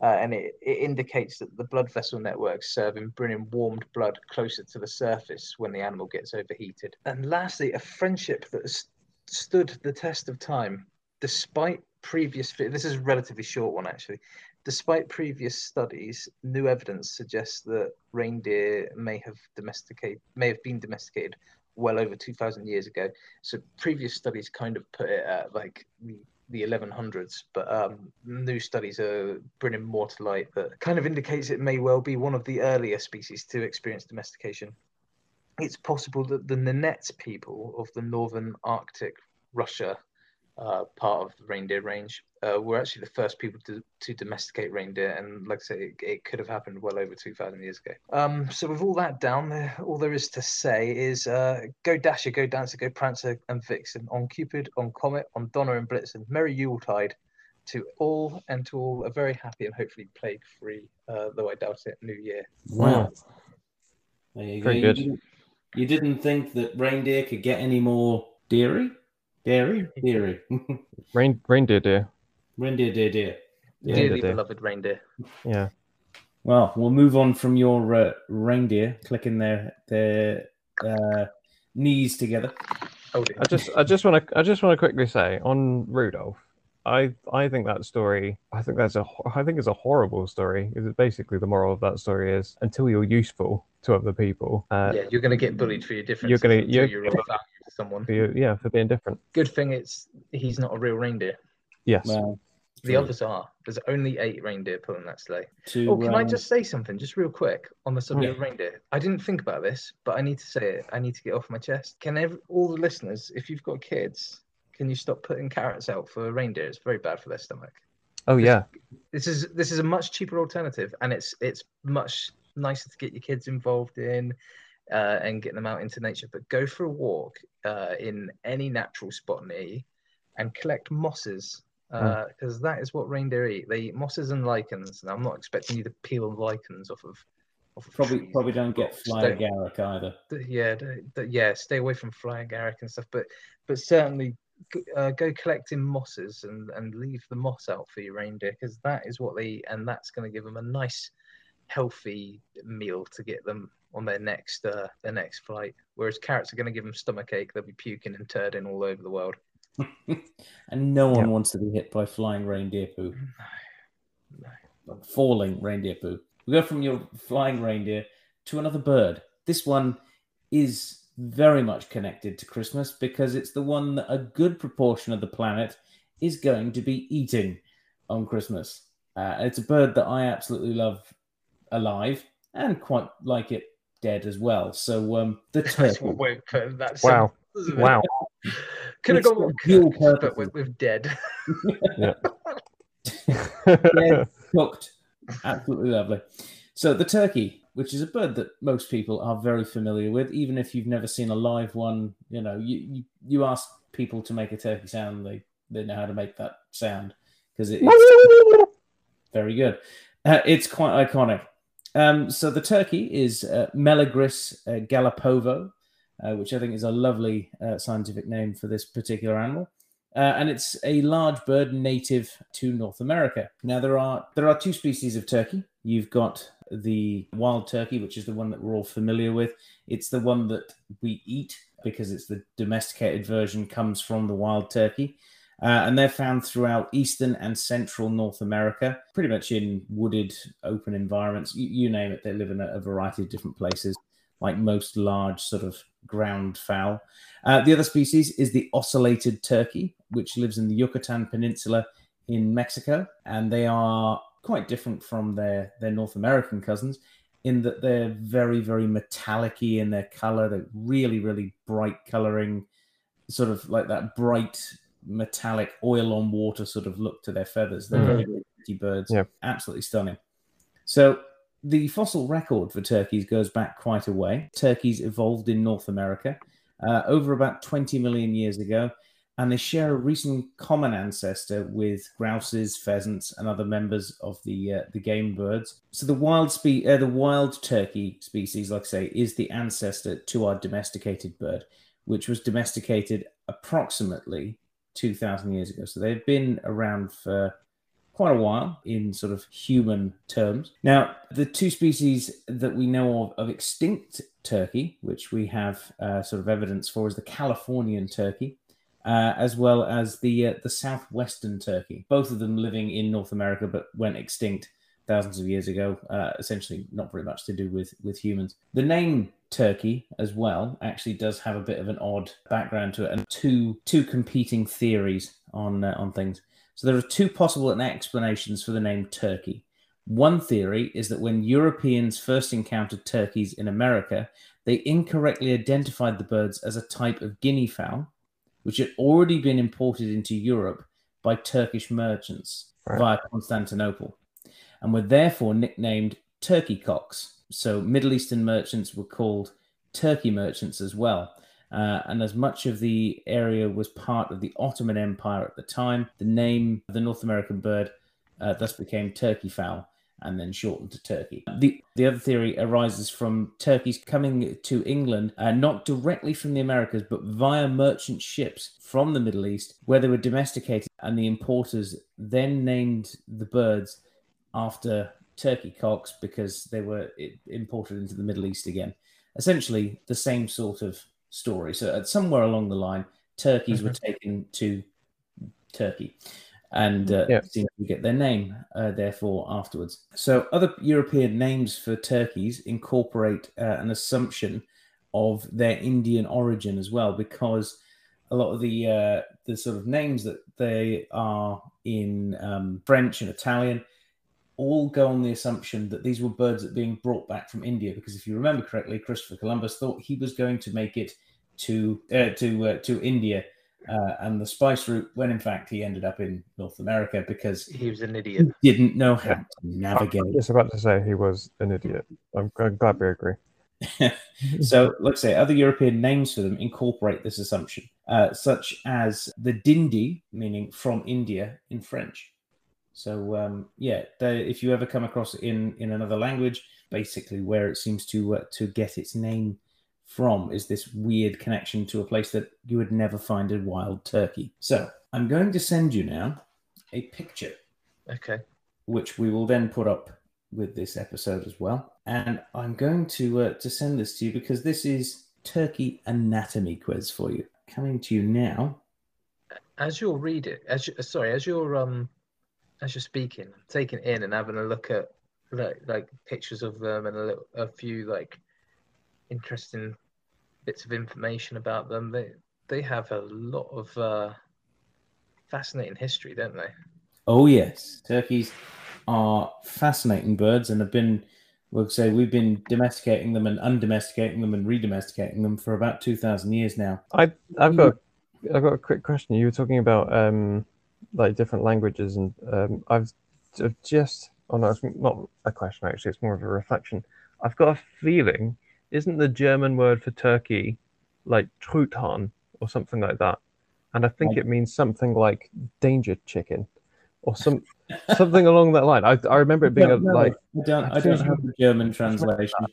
Uh, and it, it indicates that the blood vessel networks serve in bringing warmed blood closer to the surface when the animal gets overheated. And lastly, a friendship that has stood the test of time, despite previous. This is a relatively short one, actually. Despite previous studies, new evidence suggests that reindeer may have domesticated, may have been domesticated well over 2,000 years ago. So previous studies kind of put it at like the the 1100s, but um, new studies are bringing more to light that kind of indicates it may well be one of the earlier species to experience domestication. It's possible that the Nenets people of the northern Arctic Russia uh, part of the reindeer range uh, were actually the first people to, to domesticate reindeer, and like I say, it, it could have happened well over 2,000 years ago. Um, so with all that down all there is to say is uh, go Dasher, go Dancer, go Prancer and Vixen, on Cupid, on Comet, on Donner and Blitzen, Merry Yuletide to all, and to all a very happy and hopefully plague-free, uh, though I doubt it, New Year. Wow. There you Very go. good. You didn't, you didn't think that reindeer could get any more dairy? Dairy? Dairy. Rain, reindeer deer. reindeer, dear, dear. Yeah. Dearly dear. beloved reindeer. Yeah. Well, we'll move on from your uh, reindeer clicking their their uh, knees together. Oh dear. I just, I just want to, I just want to quickly say on Rudolph. I, I think that story. I think that's a. ho- I think it's a horrible story. Because basically the moral of that story is until you're useful to other people, uh, yeah, you're going to get bullied for your differences. You're gonna- you're- you're of value to someone. for you, yeah, for being different. Good thing it's he's not a real reindeer. Yes. Well, The True. others are. There's only eight reindeer pulling that sleigh. to, Oh, can I um, just say something, just real quick, on the subject Yeah. of reindeer? I didn't think about this, but I need to say it. I need to get off my chest. Can ev- all the listeners, if you've got kids, can you stop putting carrots out for reindeer? It's very bad for their stomach. Oh yeah. This is this is a much cheaper alternative, and it's it's much nicer to get your kids involved in uh, and getting them out into nature. But go for a walk uh, in any natural spot near you and collect mosses because that is what reindeer eat. They eat mosses and lichens. And I'm not expecting you to peel lichens off of. Off of probably trees probably don't get fly agaric either. yeah, yeah, stay away from fly agaric and stuff. But but certainly uh, go collecting mosses and and leave the moss out for your reindeer because that is what they eat, and that's going to give them a nice, healthy meal to get them on their next uh, their next flight. Whereas carrots are going to give them stomach ache. They'll be puking and turding all over the world. and no one Yeah. wants to be hit by flying reindeer poo. No. Falling reindeer poo. We go from your flying reindeer to another bird. This one is very much connected to Christmas because it's the one that a good proportion of the planet is going to be eating. on Christmas. Uh, it's a bird that I absolutely love alive and quite like it dead as well. So um, the That's turkey. what we're putting that Wow. sentence. Wow. Could have It's gone more dual cooked, but with, with dead. Yeah. cooked. Absolutely lovely. So the turkey, which is a bird that most people are very familiar with, even if you've never seen a live one, you know, you you, you ask people to make a turkey sound, they they know how to make that sound because it, it's very good. Uh, it's quite iconic. Um, so the turkey is uh, Meleagris uh, gallopavo, uh, which I think is a lovely uh, scientific name for this particular animal. Uh, and it's a large bird native to North America. Now there are there are two species of turkey. You've got the wild turkey, which is the one that we're all familiar with. It's the one that we eat because it's the domesticated version comes from the wild turkey. Uh, and they're found throughout eastern and central North America, pretty much in wooded, open environments. You, you name it, they live in a, a variety of different places, like most large sort of ground fowl. Uh, the other species is the ocellated turkey, which lives in the Yucatan Peninsula in Mexico, and they are quite different from their their North American cousins in that they're very very metallic-y in their color. They're really really bright coloring, sort of like that bright metallic oil on water sort of look to their feathers. They're Mm. very, very pretty birds. Yeah. Absolutely stunning. So the fossil record for turkeys goes back quite a way. Turkeys evolved in North America uh, over about 20 million years ago, and they share a recent common ancestor with grouses, pheasants, and other members of the uh, the game birds. So the wild spe- uh, the wild turkey species, like I say, is the ancestor to our domesticated bird, which was domesticated approximately 2,000 years ago. So they've been around for quite a while in sort of human terms. Now, the two species that we know of of extinct turkey, which we have uh, sort of evidence for, is the Californian turkey. Uh, as well as the uh, the southwestern turkey, both of them living in North America, but went extinct thousands of years ago. Uh, essentially, not very much to do with with humans. The name turkey, as well, actually does have a bit of an odd background to it, and two two competing theories on uh, on things. So there are two possible explanations for the name turkey. One theory is that when Europeans first encountered turkeys in America, they incorrectly identified the birds as a type of guinea fowl, which had already been imported into Europe by Turkish merchants Right. via Constantinople, and were therefore nicknamed turkey cocks. So Middle Eastern merchants were called turkey merchants as well. Uh, and as much of the area was part of the Ottoman Empire at the time, the name of the North American bird uh, thus became turkey fowl and then shortened to turkey. The, the other theory arises from turkeys coming to England, uh, not directly from the Americas, but via merchant ships from the Middle East, where they were domesticated, and the importers then named the birds after turkey cocks because they were imported into the Middle East again. Essentially, the same sort of story. So, at somewhere along the line, turkeys were taken to Turkey and uh, Yeah. seem to get their name, uh, therefore, afterwards. So, other European names for turkeys incorporate uh, an assumption of their Indian origin as well, because a lot of the uh, the sort of names that they are in um, French and Italian all go on the assumption that these were birds that being brought back from India. Because if you remember correctly, Christopher Columbus thought he was going to make it to uh, to uh, to India uh, and the spice route, when in fact he ended up in North America because He was an idiot. he didn't know how Yeah. to navigate. I'm navigate. just about to say he was an idiot. I'm, I'm glad we agree. so, let's say other European names for them incorporate this assumption, uh, such as the Dinde, meaning from India in French. So, um, yeah, they, if you ever come across it in in another language, basically where it seems to uh, to get its name from is this weird connection to a place that you would never find a wild turkey. So, I'm going to send you now a picture Okay. which we will then put up with this episode as well. And I'm going to uh, to send this to you because this is Turkey anatomy quiz for you. Coming to you now. As you'll read it, as you, sorry, as you're um, as you're speaking, taking in and having a look at like like pictures of them and a little, a few like interesting bits of information about them. They they have a lot of uh, fascinating history, don't they? Oh yes, turkeys are fascinating birds and have been. We'll say we've been domesticating them and undomesticating them and redomesticating them for about two thousand years now. I I've got I've got a quick question. You were talking about um like different languages, and um, I've I've just oh no, it's not a question actually. It's more of a reflection. I've got a feeling, isn't the German word for turkey like Truthahn or something like that? And I think it means something like danger chicken or some something along that line. I I remember it being a, like I don't. I don't have the German translation.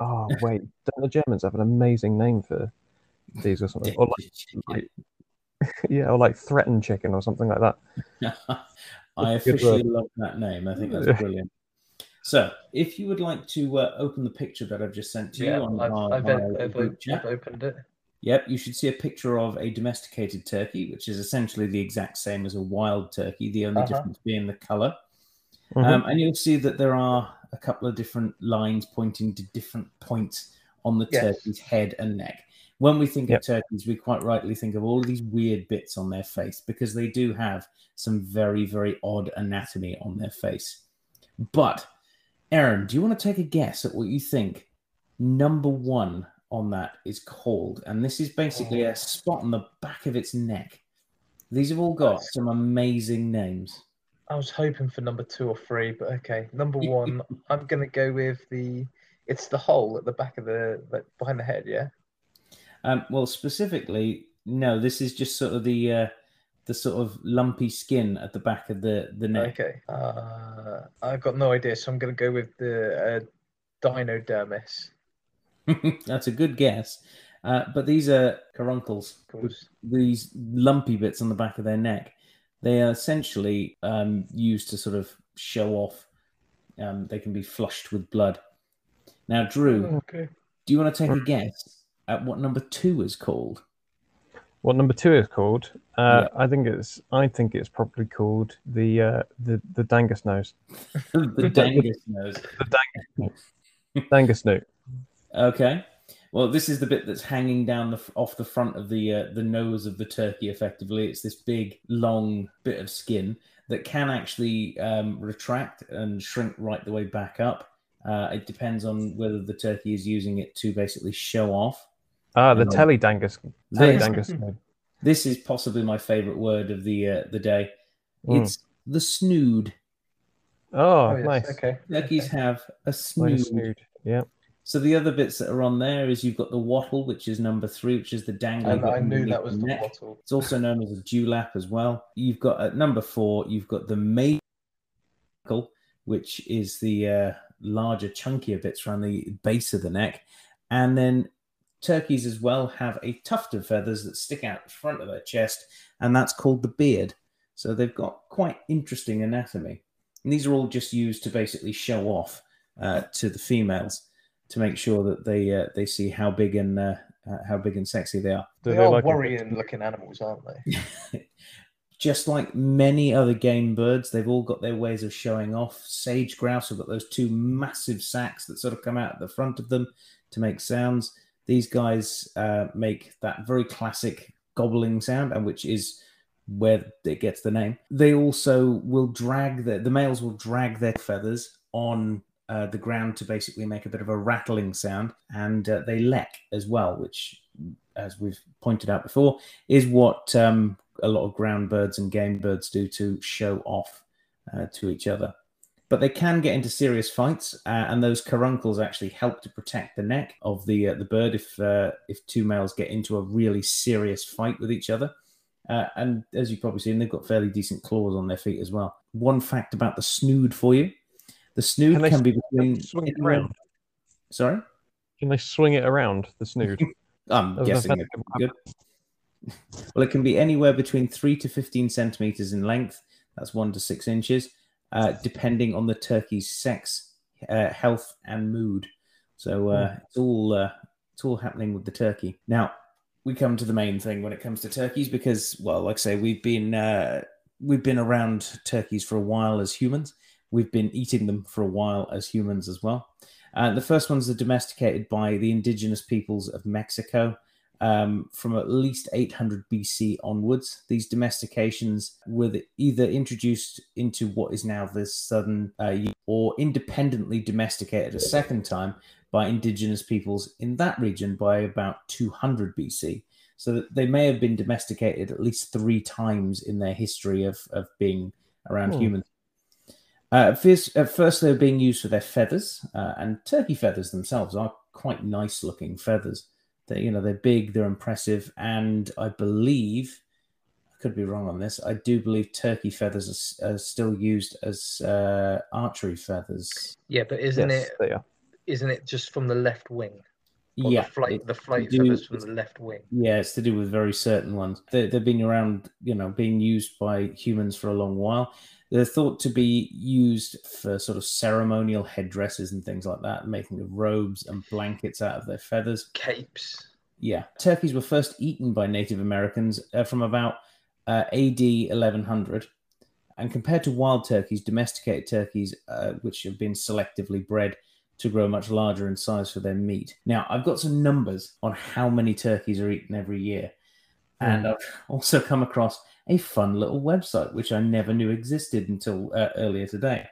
oh wait, don't the Germans have an amazing name for these or something? Or like yeah, or like threatened chicken or something like that. I Good officially love that name. I think that's brilliant. So, if you would like to uh, open the picture that I've just sent to you Yeah, on I've, our, I've, our I've, I've, chat, opened it. Yep, you should see a picture of a domesticated turkey, which is essentially the exact same as a wild turkey, the only Uh-huh. difference being the color. Mhm. Um, and you'll see that there are a couple of different lines pointing to different points on the Yes. turkey's head and neck. When we think Yep. of turkeys, we quite rightly think of all of these weird bits on their face because they do have some very, very odd anatomy on their face. But, Aaron, do you want to take a guess at what you think number one on that is called? And this is basically Oh. a spot on the back of its neck. These have all got That's- some amazing names. I was hoping for number two or three, but okay. Number one, I'm gonna go with the. It's the hole at the back of the like, behind the head. Yeah. Um, well, specifically, no. This is just sort of the uh, the sort of lumpy skin at the back of the the neck. Okay. Uh, I've got no idea, so I'm gonna go with the uh, Dinodermis. That's a good guess. Uh, but these are caruncles. Of course. These lumpy bits on the back of their neck. They are essentially um, used to sort of show off. Um, they can be flushed with blood. Now, Drew, Okay. do you want to take a guess at what number two is called? What number two is called? Uh, I think it's I think it's probably called the uh, the the Dangus nose. the Dangus nose. the Dangus nose. Dangus nose. Okay. Well, this is the bit that's hanging down the, off the front of the uh, the nose of the turkey. Effectively, it's this big, long bit of skin that can actually um, retract and shrink right the way back up. Uh, it depends on whether the turkey is using it to basically show off. Ah, the telly Dangus. This, this is possibly my favorite word of the uh, the day. Mm. It's the snood. Oh, yes, nice. Okay. Turkeys okay. have a Like a snood. snood. Yeah. So the other bits that are on there is you've got the wattle, which is number three, which is the dangling. And I knew that was the neck. wattle. It's also known as a dewlap as well. You've got at number four, you've got the maple, which is the uh, larger, chunkier bits around the base of the neck. And then turkeys as well have a tuft of feathers that stick out the front of their chest, and that's called the beard. So they've got quite interesting anatomy. And these are all just used to basically show off uh, to the females to make sure that they uh, they see how big and uh, uh, how big and sexy they are. Do They, they are like it? worrying looking animals, aren't they? just like many other game birds, they've all got their ways of showing off. Sage grouse have got those two massive sacks that sort of come out at the front of them to make sounds. These guys uh, make that very classic gobbling sound, and which is where it gets the name. They also will drag the the males will drag their feathers on uh, the ground to basically make a bit of a rattling sound, and uh, they lek as well, which, as we've pointed out before, is what um, a lot of ground birds and game birds do to show off uh, to each other. But they can get into serious fights, uh, and those caruncles actually help to protect the neck of the uh, the bird if uh, if two males get into a really serious fight with each other. Uh, and as you've probably seen, they've got fairly decent claws on their feet as well. One fact about the snood for you: the snood Can can, be Can between. swing it around? Sorry, Can they swing it around the snood? I'm guessing it feather- could be good. Well, it can be anywhere between three to fifteen centimeters in length. That's one to six inches, uh, depending on the turkey's sex, uh, health, and mood. So uh, it's all uh, it's all happening with the turkey. Now we come to the main thing when it comes to turkeys because, well, like I say, we've been uh, we've been around turkeys for a while as humans. We've been eating them for a while as humans as well. Uh, the first ones are domesticated by the indigenous peoples of Mexico um, from at least 800 BC onwards. These domestications were either introduced into what is now the southern uh, or independently domesticated a second time by indigenous peoples in that region by about 200 BC. So that they may have been domesticated at least three times in their history of, of being around Hmm. humans. Uh, first, at first, they were being used for their feathers, uh, and turkey feathers themselves are quite nice looking feathers. They, you know, they're big, they're impressive, and I believe, I could be wrong on this, I do believe turkey feathers are, are still used as uh, archery feathers. Yeah, but isn't yes, it they are. isn't it just from the left wing? Or yeah, the flight it- the flight do- feathers from the left wing. Yeah, it's to do with very certain ones. They, they've been around, you know, being used by humans for a long while. They're thought to be used for sort of ceremonial headdresses and things like that, making of robes and blankets out of their feathers. Capes. Yeah, turkeys were first eaten by Native Americans uh, from about uh, AD 1100. And compared to wild turkeys, domesticated turkeys, uh, which have been selectively bred to grow much larger in size for their meat. Now, I've got some numbers on how many turkeys are eaten every year. And I've also come across a fun little website, which I never knew existed until uh, earlier today.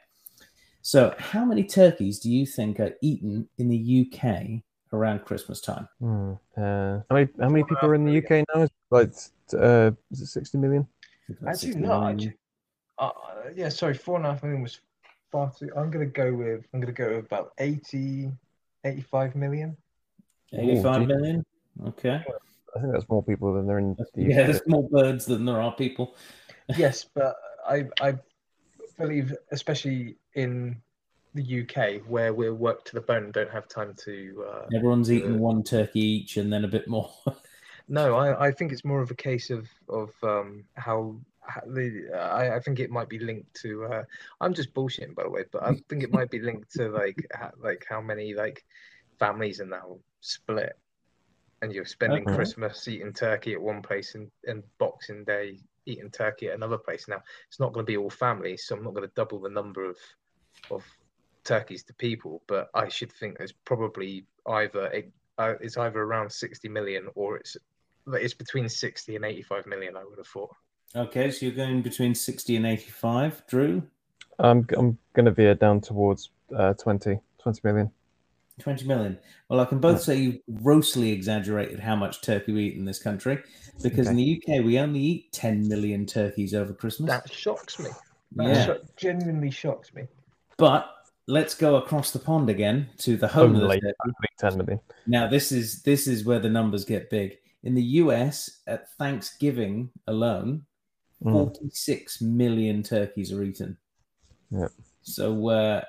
So, how many turkeys do you think are eaten in the UK around Christmas time? Hmm. Uh, how many how many people are in the UK now? Is it Like, uh, is it sixty million? Actually, 60 no. Actually, uh, yeah, sorry, four and a half million was far too. I'm gonna go with. I'm gonna go with about 80, 85 million. 85 gee. million? Okay. I think that's more people than there in the UK. Yeah, there's more birds than there are people. yes, but I I believe, especially in The UK, where we're worked to the bone and don't have time to. Uh, Everyone's eating Uh, one turkey each and then a bit more. no, I, I think it's more of a case of of um, how, how the. I, I think it might be linked to. Uh, I'm just bullshitting, by the way, but I think it might be linked to like how, like how many like families are now split, and you're spending Okay. Christmas eating turkey at one place and, and Boxing Day eating turkey at another place. Now it's not going to be all families, so I'm not going to double the number of of turkeys to people, but I should think there's probably either a, uh, it's either around 60 million or it's it's between 60 and 85 million. I would have thought. okay, so you're going between 60 and 85. Drew, I'm I'm gonna veer down towards uh, 20, 20 million. 20 million. Well, I can both say you grossly exaggerated how much turkey we eat in this country because in the UK we only eat 10 million turkeys over Christmas. That shocks me. that yeah. sho- genuinely shocks me. But let's go across the pond again to the home of the turkey. ten million. Now this is this is where the numbers get big. In the US, at Thanksgiving alone, Mm. 46 million turkeys are eaten. Yeah. So uh,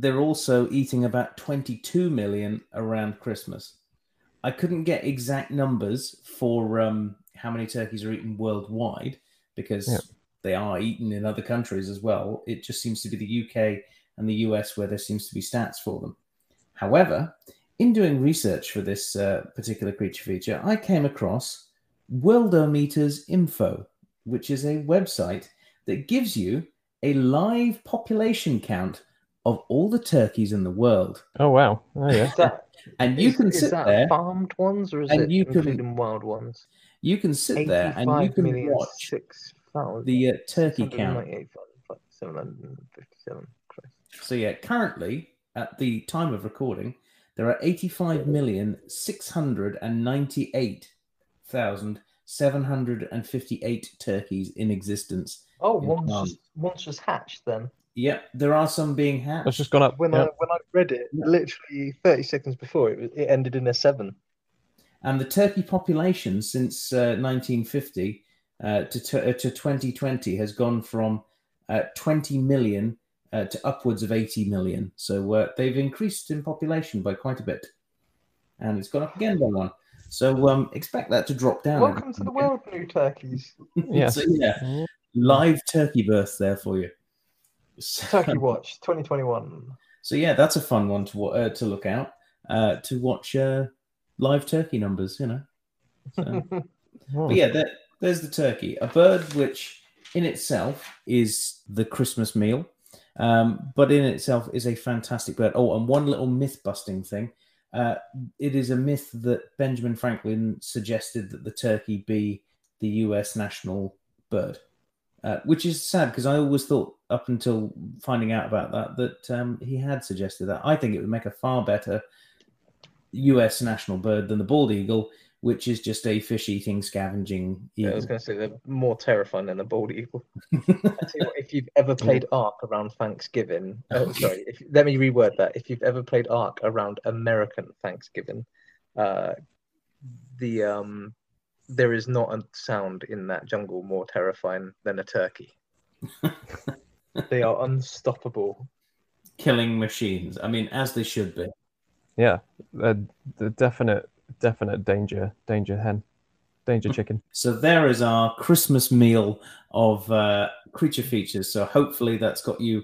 they're also eating about 22 million around Christmas. I couldn't get exact numbers for um, how many turkeys are eaten worldwide because Yeah. they are eaten in other countries as well. It just seems to be the UK and the US where there seems to be stats for them. However, in doing research for this uh, particular creature feature, I came across Worldometers Info, which is a website that gives you a live population count of all the turkeys in the world. Oh wow! Oh yeah. That, And you is, can is sit that there, farmed ones or is and it you can- including wild ones? you can sit there and you can million, watch 6,000, the uh, turkey count. 757. So yeah, currently at the time of recording, there are eighty-five million six hundred and ninety-eight thousand seven hundred and fifty-eight turkeys in existence. oh, In one's just, one's just hatched then. Yep, there are some being That's hatched. just gone up. When yeah. I when I read it, literally 30 seconds before, it, was- it ended in a seven. and the turkey population since uh, 1950 uh, to, t- uh, to 2020 has gone from uh, 20 million uh, to upwards of 80 million. So uh, they've increased in population by quite a bit, and it's gone up again by one. So um, expect that to drop down. Welcome to the world, new turkeys. Yes. so yeah, Yeah. live turkey birth there for you. Turkey Watch 2021. so yeah, that's a fun one to uh, to look out uh, to watch uh, live turkey numbers. You know. So. Oh. But yeah, there, there's the turkey, a bird which in itself is the Christmas meal, um, but in itself is a fantastic bird. Oh, and one little myth busting thing Uh, it is a myth that Benjamin Franklin suggested that the turkey be the U.S. national bird, uh, which is sad because I always thought up until finding out about that that um, he had suggested that. I think it would make a far better U.S. national bird than the bald eagle, which is just a fish-eating, scavenging Yeah, I was going to say they're more terrifying than the bald eagle. I tell you what, if you've ever played Ark around Thanksgiving, oh, sorry, if, let me reword that. If you've ever played Ark around American Thanksgiving, uh, the um, there is not a sound in that jungle more terrifying than a turkey. they are unstoppable. Killing machines. I mean, as they should be. Yeah, the, the definite definite danger danger hen, danger chicken. So there is our Christmas meal of uh, creature features. So hopefully that's got you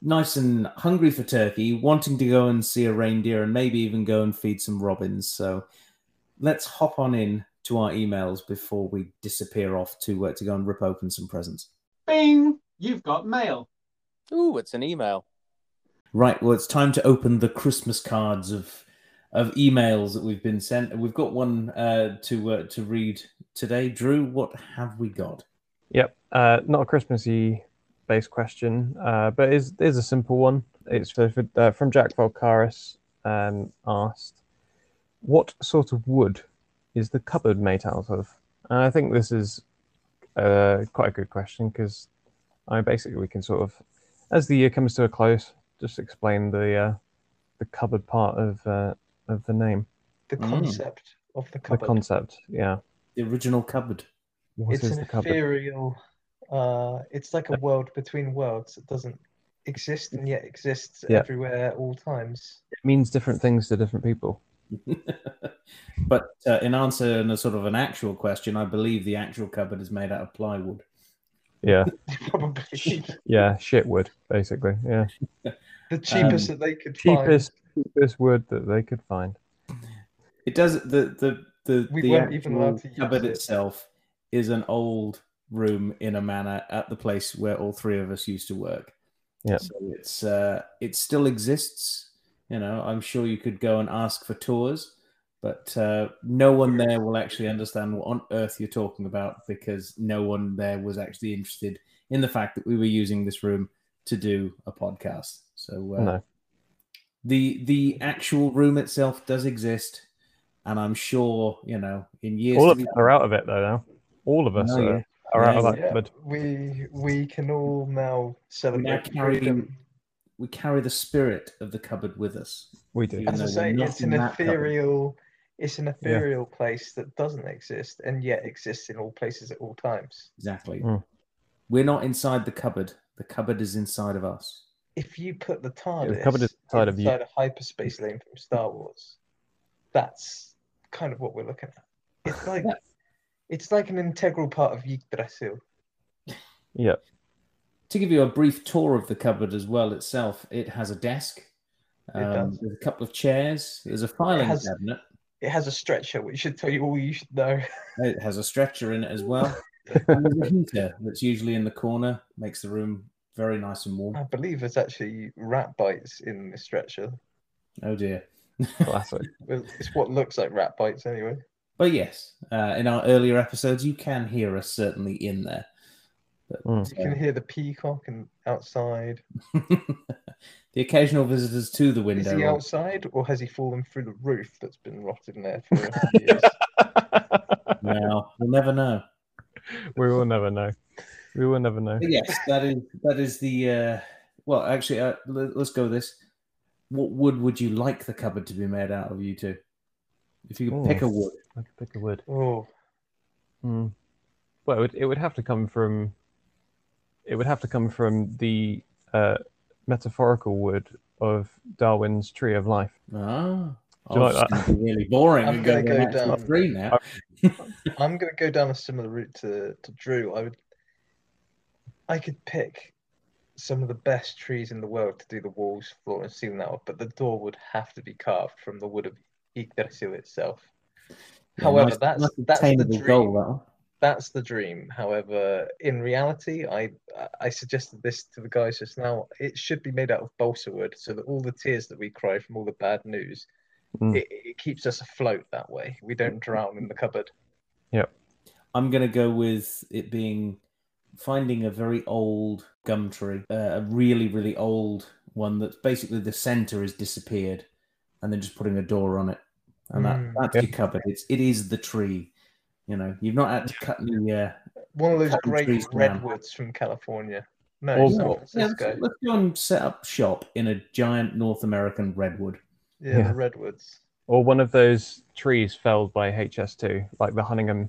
nice and hungry for turkey, wanting to go and see a reindeer, and maybe even go and feed some robins. So let's hop on in to our emails before we disappear off to uh, to go and rip open some presents. Bing! You've got mail. Ooh, it's an email. Right. Well, it's time to open the Christmas cards of of emails that we've been sent. We've got one uh, to uh, to read today. Drew, what have we got? Yep, uh, not a Christmassy based question, uh, but is is a simple one. It's for, for, uh, from Jack Volkaris. Um, asked, "What sort of wood is the cupboard made out of?" And I think this is uh, quite a good question because I basically we can sort of, as the year comes to a close, just explain the uh, the cupboard part of uh, of the name, The Mm. concept of the cupboard. the concept. Yeah, The original cupboard. what it's is an the cupboard? ethereal. Uh, it's like a world between worlds that doesn't exist and yet exists Yeah. everywhere at all times. It means different things to different people. but uh, in answer in a sort of an actual question, I believe the actual cupboard is made out of plywood. Yeah, Probably yeah, shit wood, basically. Yeah, the cheapest Um, that they could cheapest cheapest wood that they could find. It does the the the, We the weren't even allowed to use cupboard it. itself is an old room in a manor at the place where all three of us used to work. Yeah. So it's uh it still exists. You know, I'm sure you could go and ask for tours, but uh, no one there will actually understand what on earth you're talking about because no one there was actually interested in the fact that we were using this room to do a podcast. So uh, No, the the actual room itself does exist, and I'm sure you know in years. all of us are out of it though. Now, all of us No, are, yeah. are out Yeah, of that Yeah, cupboard. we we can all now we now celebrate carry we carry the spirit of the cupboard with us. We do. As I say, it's an ethereal. cupboard. Ethereal. It's an ethereal place that doesn't exist and yet exists in all places at all times. Exactly. Mm. We're not inside the cupboard. The cupboard is inside of us. If you put the TARDIS cupboard is inside of you. inside a hyperspace lane from Star Wars, that's kind of what we're looking at. It's like it's like an integral part of Yggdrasil. Yeah, To give you a brief tour of the cupboard as well itself, it has a desk. It Um, does. there's a couple of chairs. There's a filing has- cabinet. It has a stretcher, which should tell you all you should know. It has a stretcher in it as well. and there's a heater that's usually in the corner, makes the room very nice and warm. I believe there's actually rat bites in the stretcher. Oh dear. classic. Well, It's what looks like rat bites anyway. But yes, uh, in our earlier episodes, you can hear us certainly in there. But, Mm. You can hear the peacock and outside. The occasional visitors to the window. Is he outside or has he fallen through the roof that's been rotted in there for years? Well, we'll never know. we will never know. We will never know. But yes, that is that is the. Uh, well, actually, uh, let, us go with this. What wood would you like the cupboard to be made out of? You two, if you could pick Oh. a wood. I could pick a wood. Oh, Hmm. Well, it would, it would have to come from. It would have to come from the uh, metaphorical wood of Darwin's tree of life. Ah, Do you like oh, it's gonna really boring. I'm gonna go go back to down- three now. I'm going to go down a similar route to, to Drew. I would, I could pick some of the best trees in the world to do the walls, floor, and ceiling out of, but the door would have to be carved from the wood of Yggdrasil itself. Yeah, However, nice- that's nice that's the dream. goal. That one. That's the dream. However, in reality, I I suggested this to the guys just now. It should be made out of balsa wood, so that all the tears that we cry from all the bad news Mm. it, it keeps us afloat that way. We don't drown in the cupboard. Yep. I'm gonna go with it being finding a very old gum tree, uh, a really really old one that's basically the center has disappeared, and then just putting a door on it, and that, Mm. that's your cupboard. It's it is the tree. You know, you've not had to cut any. Uh, One of those great trees down. redwoods from California. No, Or- San yeah, Francisco. let's, let's go and set up shop in a giant North American redwood. Yeah, Yeah. the redwoods. Or one of those trees felled by HS2, like the Hunningham,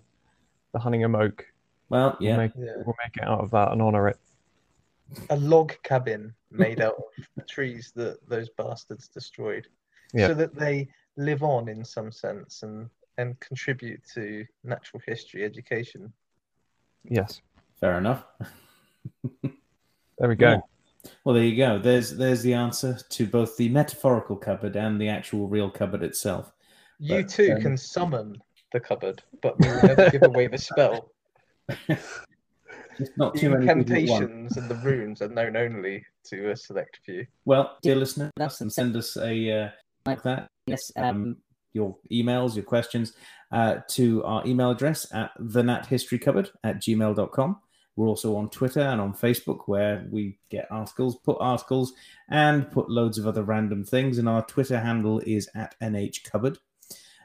the Hunningham oak. Well, We'll yeah, make, Yeah. we'll make it out of that and honor it. A log cabin made out of the trees that those bastards destroyed. Yeah. So that they live on in some sense and, and contribute to natural history education. Yes. fair enough. There we go. Yeah. Well, there you go. There's there's the answer to both the metaphorical cupboard and the actual real cupboard itself. You But, too um, can summon the cupboard, but we will never give away the spell. Just not too many people at once. incantations and the runes are known only to a select few. Well, dear listeners, and send us a uh, like that. Yes, um, your emails, your questions uh, to our email address at the Nat History Cupboard at gmail.com. We're also on Twitter and on Facebook where we get articles, put articles, and put loads of other random things. And our Twitter handle is at NH Cupboard.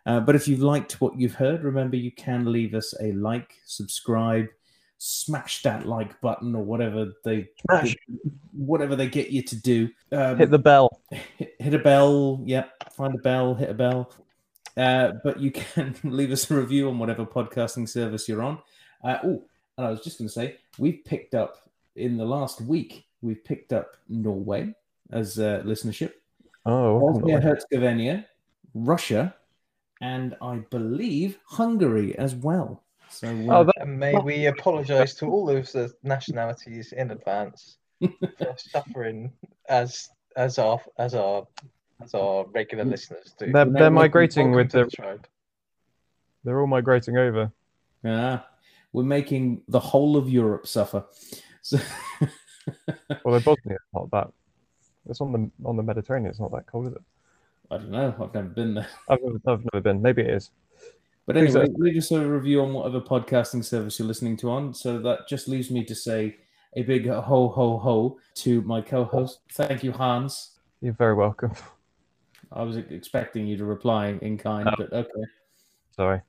Uh, but if you've liked what you've heard, remember you can leave us a like, subscribe, smash that like button or whatever they Smash. whatever they get you to do. Um, Hit the bell. hit, hit a bell. Yep, find a bell, hit a bell. Uh, but you can leave us a review on whatever podcasting service you're on. Uh, oh, and I was just going to say, we've picked up in the last week, we've picked up Norway as uh, listenership, Oh, welcome, Bosnia Herzegovina, Russia, and I believe Hungary as well. So, uh, Oh, that, And may we apologise to all of the nationalities in advance for suffering as as our as our as our regular listeners do. they're, no, they're migrating with to the. the tribe. They're all migrating over. yeah, we're making the whole of Europe suffer. So, Well, Bosnia, not that. It's on the on the Mediterranean. It's not that cold, is it? I don't know. I've never been there. I've never, I've never been. Maybe it is. But anyway, leave us a review on whatever podcasting service you're listening to on. So that just leaves me to say a big ho ho ho to my co-host. Thank you, Hans. You're very welcome. I was expecting you to reply in kind, Oh. but okay. Sorry.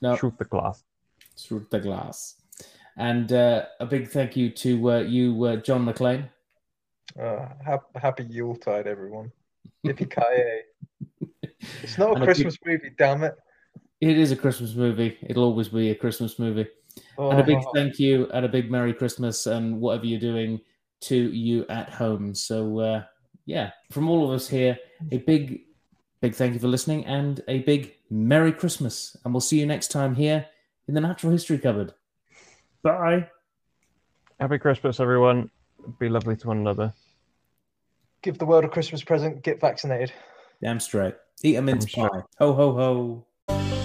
No, Shoot the glass. Shoot the glass. And uh, a big thank you to uh, you, uh, John McClane. Uh, hap- happy Yuletide, everyone. Yippee ki It's not And a a big- Christmas movie, damn it. It is a Christmas movie. It'll always be a Christmas movie. And a big Oh, thank you and a big Merry Christmas and whatever you're doing to you at home. So, uh, yeah, from all of us here, a big, big thank you for listening and a big Merry Christmas. And we'll see you next time here in the Natural History Cupboard. Bye. Happy Christmas, everyone. Be lovely to one another. give the world a Christmas present, get vaccinated. Damn straight. Eat a mince Damn straight. pie. Ho, ho, ho.